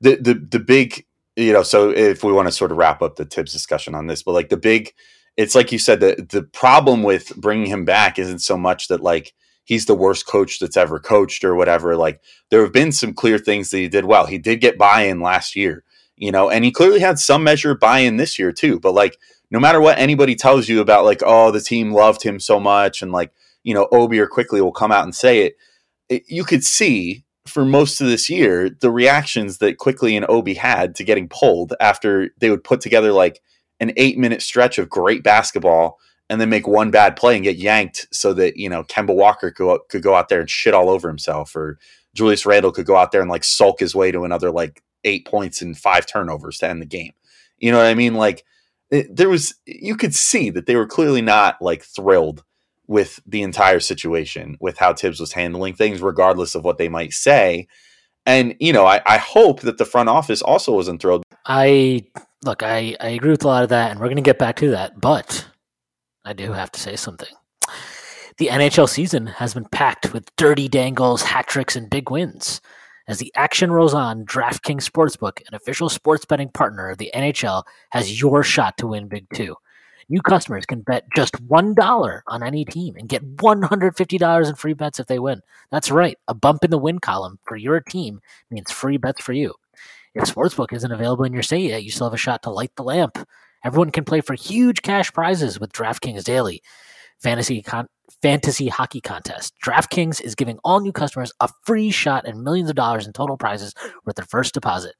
Speaker 4: the the the big you know. So if we want to sort of wrap up the Thibs discussion on this, but like the big, it's like you said the the problem with bringing him back isn't so much that like he's the worst coach that's ever coached or whatever. Like there have been some clear things that he did well. He did get buy in last year, you know, and he clearly had some measure of buy in this year too. But like no matter what anybody tells you about like oh the team loved him so much and like you know Obi or Quickley will come out and say it, it you could see for most of this year the reactions that Quickley and Obi had to getting pulled after they would put together like an eight minute stretch of great basketball and then make one bad play and get yanked so that you know Kemba Walker could could go out there and shit all over himself or Julius Randle could go out there and like sulk his way to another like eight points and five turnovers to end the game. You know what I mean? Like it, there was you could see that they were clearly not like thrilled with the entire situation with how Thibs was handling things regardless of what they might say. And you know, I, I hope that the front office also wasn't thrilled
Speaker 3: I look, I, I agree with a lot of that, and we're going to get back to that. But I do have to say something. The NHL season has been packed with dirty dangles, hat tricks, and big wins. As the action rolls on, DraftKings Sportsbook, an official sports betting partner of the NHL, has your shot to win Big Two. New customers can bet just $1 on any team and get $150 in free bets if they win. That's right, a bump in the win column for your team means free bets for you. If Sportsbook isn't available in your state yet, you still have a shot to light the lamp. Everyone can play for huge cash prizes with DraftKings Daily fantasy con- fantasy hockey contest. DraftKings is giving all new customers a free shot and millions of dollars in total prizes with their first deposit.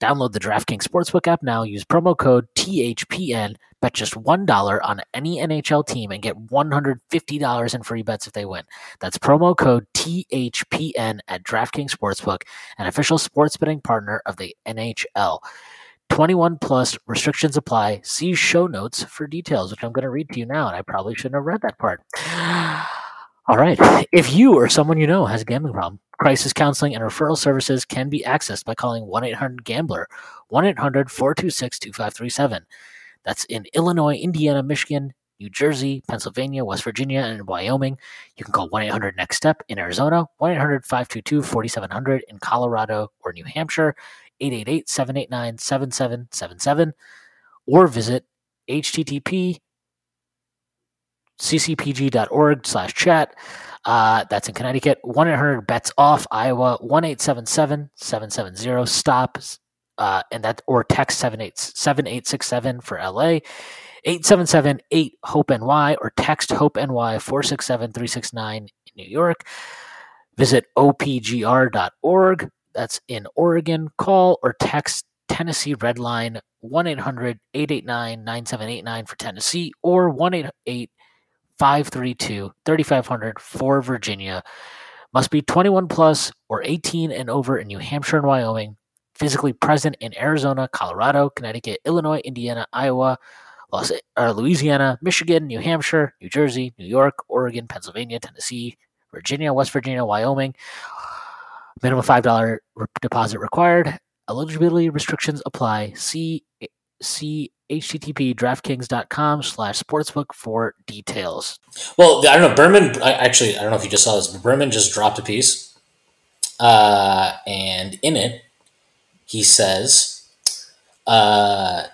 Speaker 3: Download the DraftKings Sportsbook app now. Use promo code THPN. Bet just $1 on any NHL team and get $150 in free bets if they win. That's promo code THPN at DraftKings Sportsbook, an official sports betting partner of the NHL. 21 plus restrictions apply. See show notes for details, which I'm going to read to you now, and I probably shouldn't have read that part. All right. If you or someone you know has a gambling problem, crisis counseling and referral services can be accessed by calling 1 800 Gambler, 1 800 426 2537. That's in Illinois, Indiana, Michigan, New Jersey, Pennsylvania, West Virginia, and Wyoming. You can call 1 800 Next Step in Arizona, 1 800 522 4700 in Colorado or New Hampshire, 888 789 7777, or visit http ccpg.org slash chat. Uh, that's in Connecticut. 1 800 bets off Iowa, 1 877 770 stop. Uh, and that or text 78 7867 for LA. 877 8 Hope NY or text Hope NY 467 369 in New York. Visit opgr.org. That's in Oregon. Call or text Tennessee Red Line 1 800 889 9789 for Tennessee or 1 888 532 3500 for Virginia. Must be 21 plus or 18 and over in New Hampshire and Wyoming. Physically present in Arizona, Colorado, Connecticut, Illinois, Indiana, Iowa, Los, Louisiana, Michigan, New Hampshire, New Jersey, New York, Oregon, Pennsylvania, Tennessee, Virginia, West Virginia, Wyoming. Minimum $5 re- deposit required. Eligibility restrictions apply. See, see http draftkings.com slash sportsbook for details.
Speaker 5: Well, I don't know. Berman, actually, I don't know if you just saw this, but Berman just dropped a piece. Uh, and in it, he says, uh,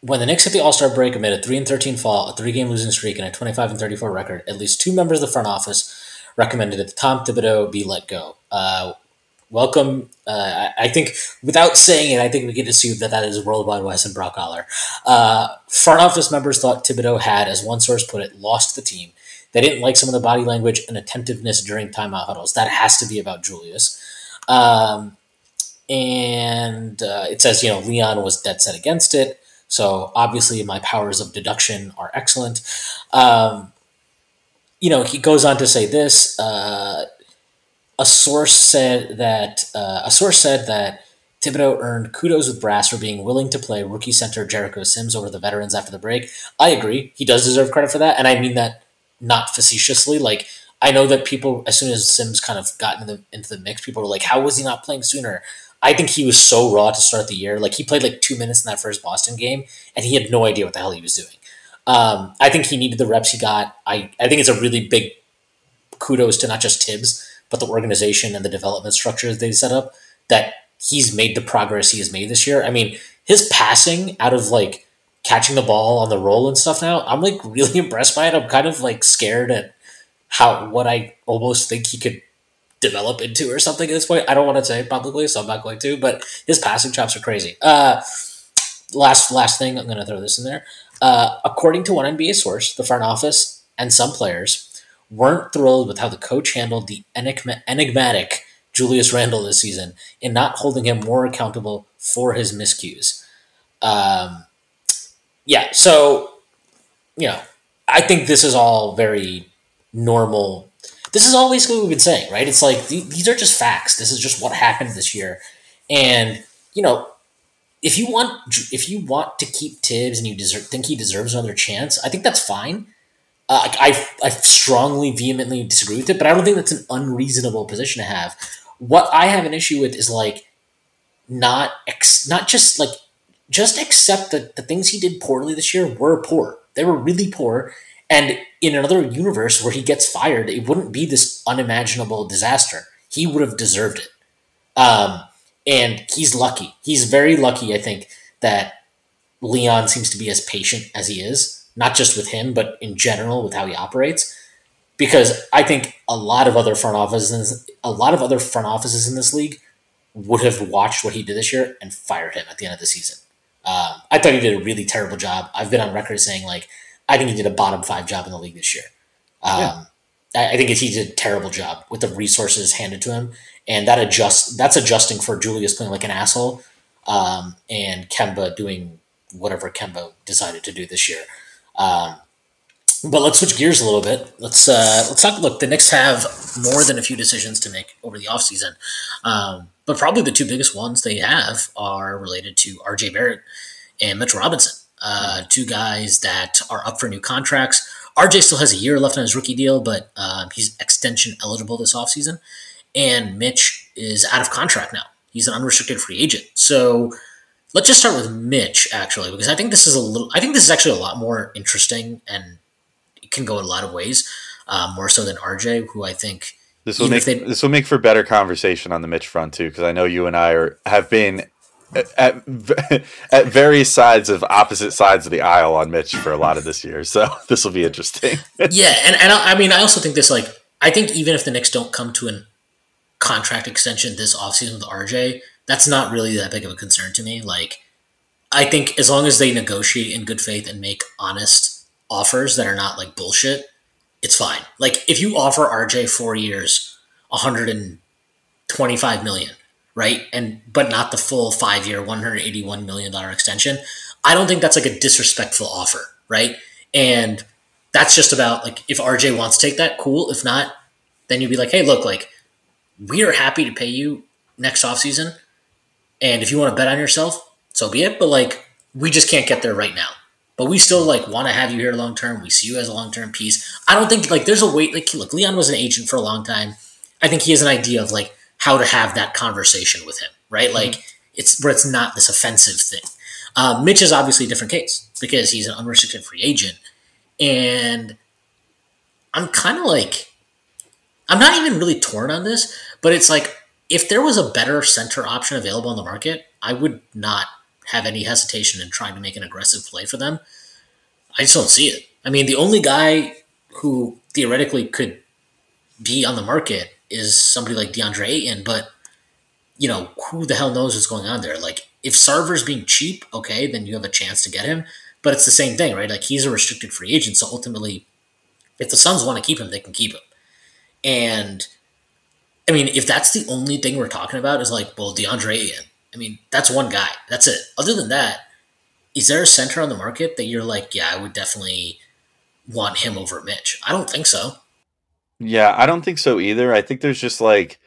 Speaker 5: when the Knicks hit the All Star break amid a 3 and 13 fall, a three game losing streak, and a 25 and 34 record, at least two members of the front office recommended that Tom Thibodeau be let go. Uh,
Speaker 3: welcome. Uh, I think without saying it, I think we can assume that that is Worldwide Wes and Brock Aber. Uh, front office members thought Thibodeau had, as one source put it, lost the team. They didn't like some of the body language and attentiveness during timeout huddles. That has to be about Julius. Um, and uh, it says, you know, Leon was dead set against it. So obviously, my powers of deduction are excellent. Um, you know, he goes on to say this. Uh, a source said that uh, a source said that Thibodeau earned kudos with Brass for being willing to play rookie center Jericho Sims over the veterans after the break. I agree; he does deserve credit for that, and I mean that not facetiously. Like I know that people, as soon as Sims kind of got into the into the mix, people were like, "How was he not playing sooner?" I think he was so raw to start the year. Like he played like two minutes in that first Boston game, and he had no idea what the hell he was doing. Um, I think he needed the reps he got. I I think it's a really big kudos to not just Thibs, but the organization and the development structures they set up. That he's made the progress he has made this year. I mean, his passing out of like catching the ball on the roll and stuff now, I'm like really impressed by it. I'm kind of like scared at how what I almost think he could develop into or something at this point. I don't want to say publicly, so I'm not going to, but his passing chops are crazy. Uh, last last thing, I'm going to throw this in there. Uh, according to one NBA source, the front office and some players weren't thrilled with how the coach handled the enigma- enigmatic Julius Randle this season in not holding him more accountable for his miscues. Um, yeah, so you know, I think this is all very normal. This is all basically what we've been saying, right? It's like th- these are just facts. This is just what happened this year, and you know, if you want if you want to keep Thibs and you deserve, think he deserves another chance, I think that's fine. Uh, I, I strongly, vehemently disagree with it, but I don't think that's an unreasonable position to have. What I have an issue with is like not ex- not just like just accept that the things he did poorly this year were poor. They were really poor. And in another universe where he gets fired, it wouldn't be this unimaginable disaster. He would have deserved it. Um, and he's lucky. He's very lucky, I think, that Leon seems to be as patient as he is, not just with him, but in general with how he operates. Because I think a lot of other front offices, a lot of other front offices in this league would have watched what he did this year and fired him at the end of the season. Um, I thought he did a really terrible job. I've been on record saying like I think he did a bottom five job in the league this year. Um, yeah. I, I, think he did a terrible job with the resources handed to him, and that adjust that's adjusting for Julius playing like an asshole, um, and Kemba doing whatever Kemba decided to do this year. Um, but let's switch gears a little bit. Let's uh, let's talk. Look, the Knicks have more than a few decisions to make over the offseason. Um, but probably the two biggest ones they have are related to RJ Barrett and Mitch Robinson, uh, two guys that are up for new contracts. RJ still has a year left on his rookie deal, but uh, he's extension eligible this offseason. And Mitch is out of contract now. He's an unrestricted free agent. So let's just start with Mitch, actually, because I think this is a little, I think this is actually a lot more interesting and it can go in a lot of ways, uh, more so than RJ, who I think.
Speaker 4: This will make they, this will make for better conversation on the Mitch front too, because I know you and I are have been at, at various sides of opposite sides of the aisle on Mitch for a lot of this year. So this will be interesting.
Speaker 3: yeah, and, and I mean, I also think this like I think even if the Knicks don't come to a contract extension this offseason with RJ, that's not really that big of a concern to me. Like, I think as long as they negotiate in good faith and make honest offers that are not like bullshit, it's fine. Like, if you offer RJ four years, 125 million, right? And but not the full five year, one hundred eighty one million dollar extension. I don't think that's like a disrespectful offer, right? And that's just about like if RJ wants to take that, cool. If not, then you'd be like, hey, look, like we are happy to pay you next off season, and if you want to bet on yourself, so be it. But like we just can't get there right now. But we still like want to have you here long term. We see you as a long term piece. I don't think like there's a way. Like look, Leon was an agent for a long time. I think he has an idea of like how to have that conversation with him, right? Like mm-hmm. it's where it's not this offensive thing. Uh, Mitch is obviously a different case because he's an unrestricted free agent, and I'm kind of like, I'm not even really torn on this, but it's like if there was a better center option available on the market, I would not have any hesitation in trying to make an aggressive play for them. I just don't see it. I mean, the only guy who theoretically could be on the market is somebody like DeAndre Ayton, but you know, who the hell knows what's going on there? Like, if Sarver's being cheap, okay, then you have a chance to get him. But it's the same thing, right? Like, he's a restricted free agent, so ultimately, if the Suns want to keep him, they can keep him. And I mean, if that's the only thing we're talking about, is like, well, DeAndre Ayton. I mean, that's one guy. That's it. Other than that, is there a center on the market that you're like, yeah, I would definitely want him over Mitch? I don't think so.
Speaker 4: Yeah, I don't think so either. I think there's just like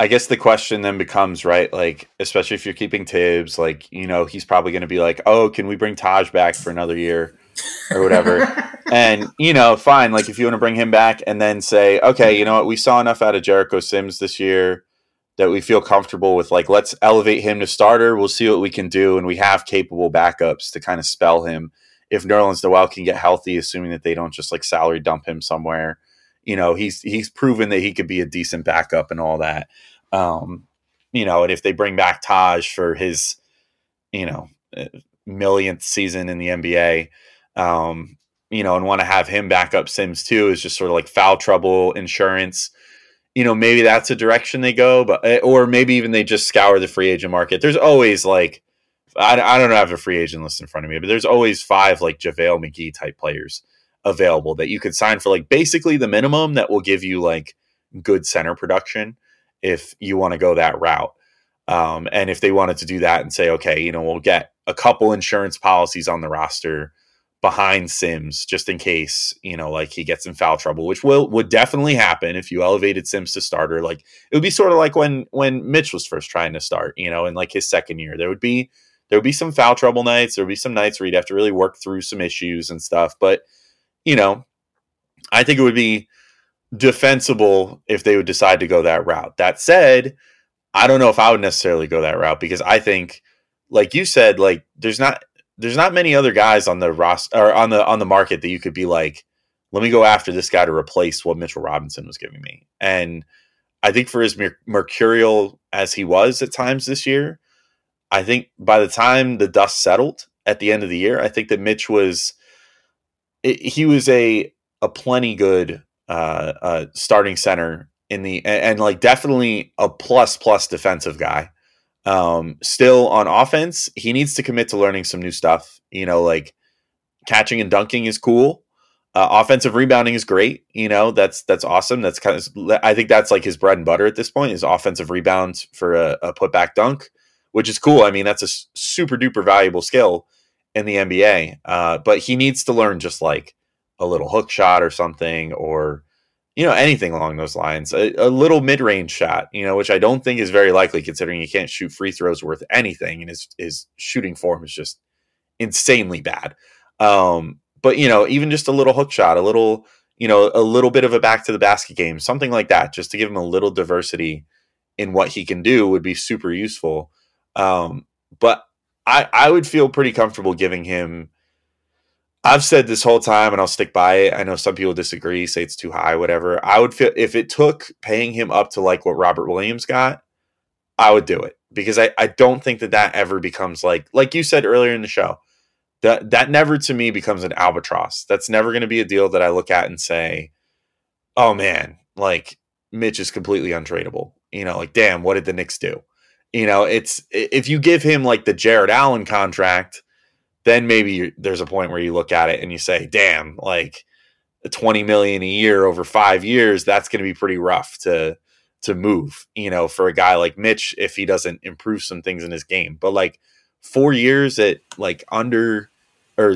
Speaker 4: I guess the question then becomes, right, like especially if you're keeping Thibs, like, you know, he's probably going to be like, "Oh, can we bring Taj back for another year?" or whatever. and, you know, fine, like if you want to bring him back and then say, "Okay, you know what? We saw enough out of Jericho Sims this year that we feel comfortable with like let's elevate him to starter. We'll see what we can do and we have capable backups to kind of spell him if Nerlens Noel can get healthy assuming that they don't just like salary dump him somewhere." you know he's he's proven that he could be a decent backup and all that um you know and if they bring back taj for his you know uh, millionth season in the nba um you know and want to have him back up sims too is just sort of like foul trouble insurance you know maybe that's a direction they go but eh, or maybe even they just scour the free agent market there's always like I, I don't have a free agent list in front of me but there's always five like javale mcgee type players available that you could sign for like basically the minimum that will give you like good center production if you want to go that route. Um, and if they wanted to do that and say, okay, you know, we'll get a couple insurance policies on the roster behind Sims just in case, you know, like he gets in foul trouble, which will would definitely happen if you elevated Sims to starter. Like it would be sort of like when when Mitch was first trying to start, you know, in like his second year. There would be there would be some foul trouble nights. There would be some nights where you'd have to really work through some issues and stuff. But you know, I think it would be defensible if they would decide to go that route. That said, I don't know if I would necessarily go that route because I think, like you said, like there's not there's not many other guys on the roster or on the on the market that you could be like, let me go after this guy to replace what Mitchell Robinson was giving me. And I think for as mercurial as he was at times this year, I think by the time the dust settled at the end of the year, I think that Mitch was it, he was a a plenty good uh, uh, starting center in the and, and, like definitely a plus plus defensive guy. Um, still on offense, he needs to commit to learning some new stuff. You know, like catching and dunking is cool. Uh, offensive rebounding is great. You know, that's that's awesome. That's kind of I think that's like his bread and butter at this point is offensive rebounds for a, a putback dunk, which is cool. I mean, that's a super duper valuable skill in the NBA. Uh, but he needs to learn just like a little hook shot or something, or you know anything along those lines. A, a little mid range shot, you know, which I don't think is very likely considering he can't shoot free throws worth anything, and his his shooting form is just insanely bad. Um, but you know, even just a little hook shot, a little you know, a little bit of a back to the basket game, something like that, just to give him a little diversity in what he can do would be super useful. Um, but I, I would feel pretty comfortable giving him. I've said this whole time, and I'll stick by it. I know some people disagree, say it's too high, whatever. I would feel if it took paying him up to like what Robert Williams got, I would do it because I, I don't think that that ever becomes like like you said earlier in the show that that never to me becomes an albatross. That's never going to be a deal that I look at and say, "Oh man, like Mitch is completely untradeable." You know, like damn, what did the Knicks do? You know, it's if you give him like the Jarrett Allen contract, then maybe there's a point where you look at it and you say, "Damn, like 20 million a year over 5 years, that's going to be pretty rough to to move, you know, for a guy like Mitch if he doesn't improve some things in his game." But like 4 years at like under or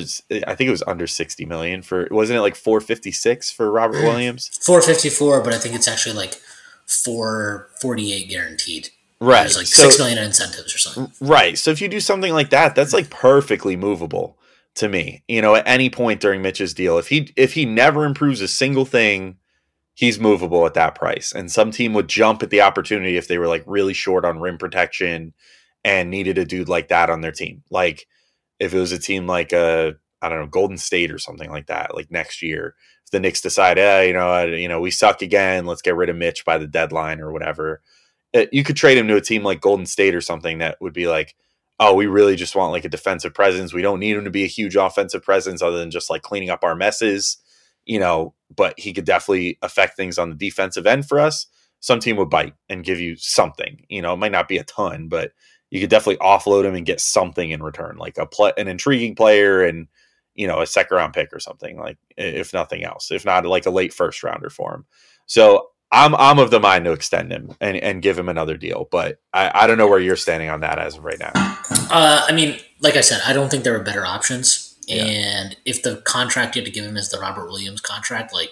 Speaker 4: I think it was under 60 million for wasn't it like 456 for Robert mm. Williams?
Speaker 3: 454, but I think it's actually like 448 guaranteed.
Speaker 4: Right.
Speaker 3: There's like so, six million incentives or something.
Speaker 4: Right. So if you do something like that, that's like perfectly movable to me. You know, at any point during Mitch's deal, if he if he never improves a single thing, he's movable at that price. And some team would jump at the opportunity if they were like really short on rim protection and needed a dude like that on their team. Like if it was a team like a uh, I don't know Golden State or something like that, like next year, if the Knicks decide, eh, you know, you know, we suck again, let's get rid of Mitch by the deadline or whatever Uh, you could trade him to a team like Golden State or something that would be like, oh, we really just want like a defensive presence. We don't need him to be a huge offensive presence other than just like cleaning up our messes, you know, but he could definitely affect things on the defensive end for us. some team would bite and give you something. You know, it might not be a ton, but you could definitely offload him and get something in return, like a play, an intriguing player and you know a second round pick or something like if nothing else if not like a late first rounder for him so i'm i'm of the mind to extend him and, and give him another deal but I, I don't know where you're standing on that as of right now
Speaker 3: uh, i mean like i said i don't think there are better options yeah. and if the contract you have to give him is the robert williams contract like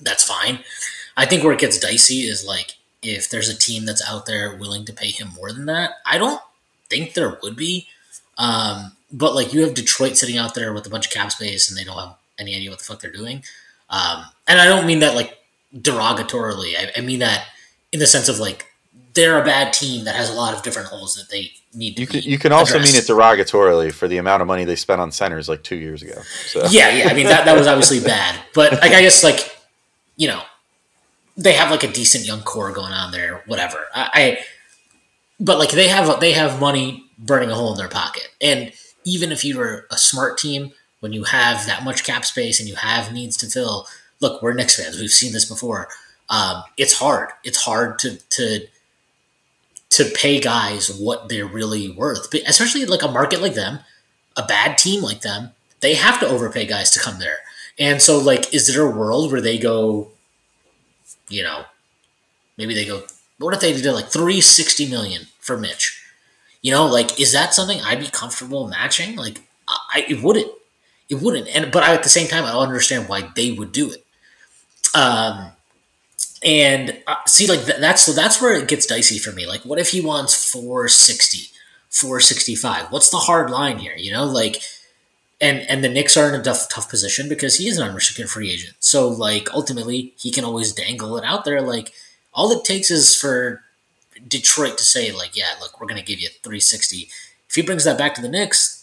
Speaker 3: that's fine i think where it gets dicey is like if there's a team that's out there willing to pay him more than that i don't think there would be um, but like you have Detroit sitting out there with a bunch of cap space and they don't have any idea what the fuck they're doing. Um, and I don't mean that like derogatorily. I, I, mean that in the sense of like they're a bad team that has a lot of different holes that they need to.
Speaker 4: You can, you can also mean it derogatorily for the amount of money they spent on centers like two years ago. So.
Speaker 3: Yeah, yeah. I mean that that was obviously bad, but like I guess like you know they have like a decent young core going on there. Whatever. I, I but like they have they have money burning a hole in their pocket and even if you were a smart team, when you have that much cap space and you have needs to fill, look, we're Knicks fans. We've seen this before. Um, it's hard. It's hard to to to pay guys what they're really worth, but especially like a market like them, a bad team like them, they have to overpay guys to come there. And so, like, is there a world where they go, you know, maybe they go, what if they did like three sixty million for Mitch? You know, like is that something I'd be comfortable matching? Like I it wouldn't. It wouldn't. And but I, at the same time I don't understand why they would do it. Um and uh, see like th- that's so that's where it gets dicey for me. Like what if he wants 460, 465? What's the hard line here, you know? Like and and the Knicks are in a tough tough position because he is an unrestricted free agent. So like ultimately he can always dangle it out there like all it takes is for Detroit to say like, yeah, look, we're to give you 360. If he brings that back to the Knicks,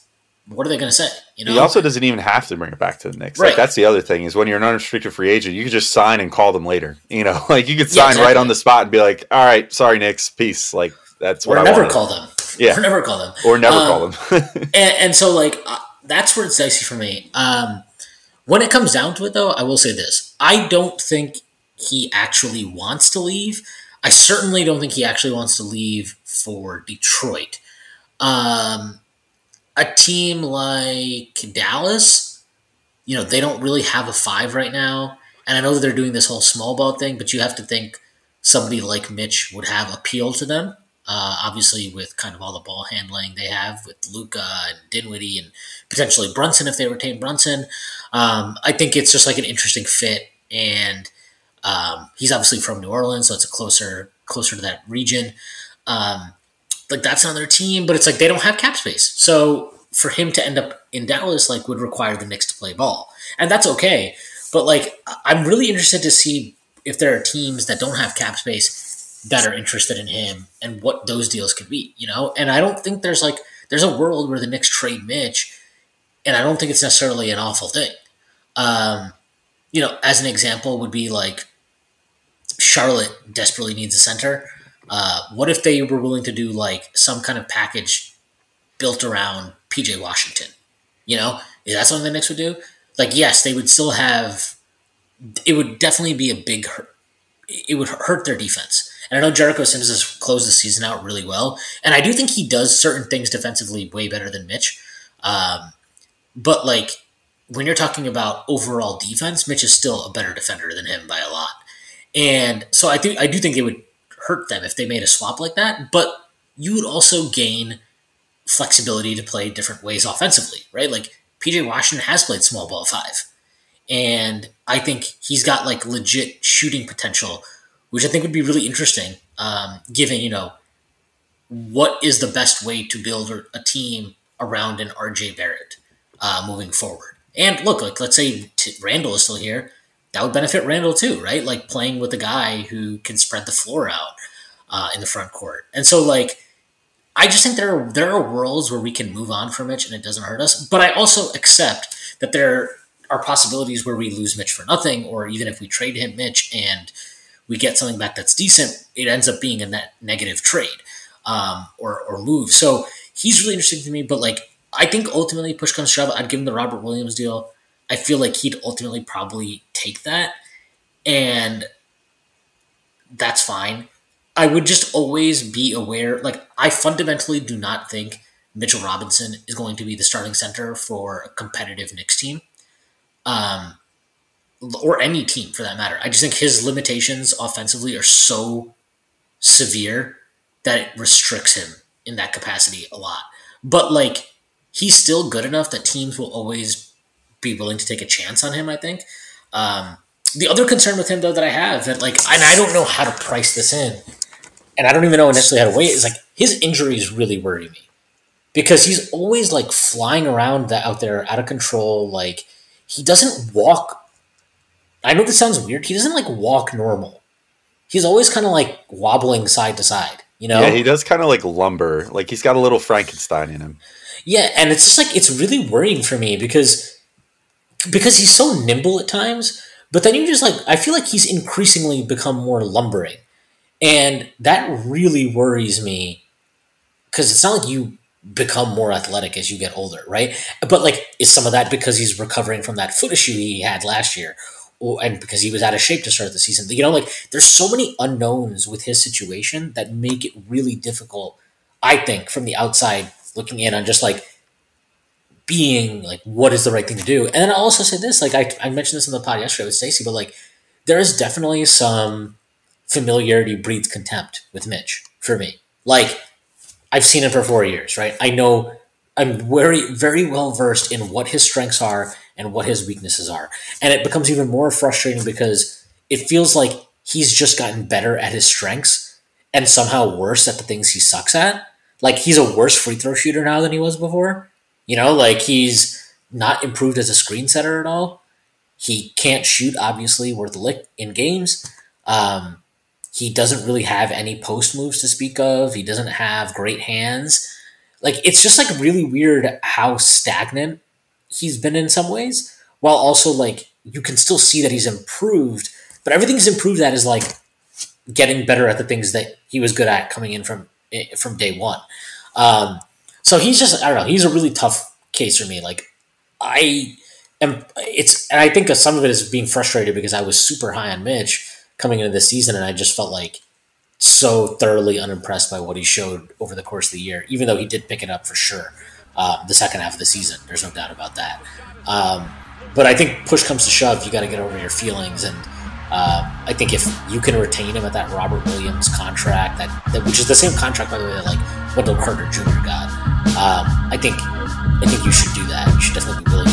Speaker 3: what are they going to say?
Speaker 4: You know, he also doesn't even have to bring it back to the Knicks. Right. Like that's the other thing is when you're an unrestricted free agent, you can just sign and call them later. You know, like you could sign yeah, exactly. right on the spot and be like, "All right, sorry, Knicks, peace." Like that's what
Speaker 3: or
Speaker 4: I
Speaker 3: never wanted. call them.
Speaker 4: Yeah,
Speaker 3: or never call them.
Speaker 4: Or never um, call them.
Speaker 3: and, and, so, like, uh, that's where it's dicey for me. Um, when it comes down to it, though, I will say this: I don't think he actually wants to leave. I certainly don't think he actually wants to leave for Detroit. Um, a team like Dallas, you know, they don't really have a five right now. And I know that they're doing this whole small ball thing, but you have to think somebody like Mitch would have appeal to them. Uh, obviously, with kind of all the ball handling they have with Luka and Dinwiddie and potentially Brunson if they retain Brunson. Um, I think it's just like an interesting fit. And um, he's obviously from New Orleans, so it's a closer closer to that region. Um, like that's another team, but it's like they don't have cap space. So for him to end up in Dallas, like would require the Knicks to play ball, and that's okay. But like I'm really interested to see if there are teams that don't have cap space that are interested in him and what those deals could be. You know, and I don't think there's like there's a world where the Knicks trade Mitch, and I don't think it's necessarily an awful thing. Um, you know, as an example, would be like Charlotte desperately needs a center. Uh, what if they were willing to do like some kind of package built around PJ Washington? You know, is that something the Knicks would do? Like, yes, they would still have. It would definitely be a big hurt. It would hurt their defense. And I know Jericho Sims has closed the season out really well, and I do think he does certain things defensively way better than Mitch. Um, but like when you're talking about overall defense, Mitch is still a better defender than him by a lot. And so I think I do think it would hurt them if they made a swap like that, but you would also gain flexibility to play different ways offensively, right? Like PJ Washington has played small ball five. And I think he's got like legit shooting potential, which I think would be really interesting, um, given, you know, what is the best way to build a team around an RJ Barrett uh, moving forward. And look, like let's say Randle is still here that would benefit Randle too, right? Like playing with a guy who can spread the floor out uh, in the front court. And so, like, I just think there are there are worlds where we can move on from Mitch and it doesn't hurt us. But I also accept that there are possibilities where we lose Mitch for nothing, or even if we trade him Mitch and we get something back that's decent, it ends up being a net negative trade um, or or move. So he's really interesting to me. But like, I think ultimately, push comes shove, I'd give him the Robert Williams deal. I feel like he'd ultimately probably take that. And that's fine. I would just always be aware. Like, I fundamentally do not think Mitchell Robinson is going to be the starting center for a competitive Knicks team, um, or any team for that matter. I just think his limitations offensively are so severe that it restricts him in that capacity a lot. But like, he's still good enough that teams will always be willing to take a chance on him. I think. Um, the other concern with him though that I have that like, and I don't know how to price this in, and I don't even know necessarily how to weigh it is like his injuries really worry me because he's always like flying around that out there out of control. Like he doesn't walk. I know this sounds weird. He doesn't like walk normal. He's always kind of like wobbling side to side. You know?
Speaker 4: Yeah, he does kind of like lumber. Like he's got a little Frankenstein in him.
Speaker 3: Yeah, and it's just like it's really worrying for me because because he's so nimble at times, but then you just like I feel like he's increasingly become more lumbering. And that really worries me because it's not like you become more athletic as you get older, right? But like, is some of that because he's recovering from that foot issue he had last year? Or, and because he was out of shape to start the season, you know, like there's so many unknowns with his situation that make it really difficult. I think from the outside looking in on just like being like what is the right thing to do. And then I also say this, like I, I mentioned this in the pod yesterday with Stacy, but like there is definitely some familiarity breeds contempt with Mitch for me. Like I've seen him for four years, right? I know I'm very very well versed in what his strengths are and what his weaknesses are. And it becomes even more frustrating because it feels like he's just gotten better at his strengths and somehow worse at the things he sucks at. Like he's a worse free throw shooter now than he was before. You know, like he's not improved as a screen setter at all. He can't shoot, obviously, worth a lick in games. Um, he doesn't really have any post moves to speak of. He doesn't have great hands. Like it's just like really weird how stagnant he's been in some ways, while also like you can still see that he's improved. But everything he's improved at is like getting better at the things that he was good at coming in from eh, from day one. Um, so he's just I don't know. He's a really tough case for me. Like I am. It's and I think some of it is being frustrated because I was super high on Mitch coming into the season, and I just felt like so thoroughly unimpressed by what he showed over the course of the year. Even though he did pick it up for sure uh, the second half of the season. There's no doubt about that. Um, but I think push comes to shove, you got to get over your feelings and. Uh, I think if you can retain him at that Robert Williams contract, that, that which is the same contract by the way that like Wendell Carter Jr. got, um, I think I think you should do that. You should definitely be willing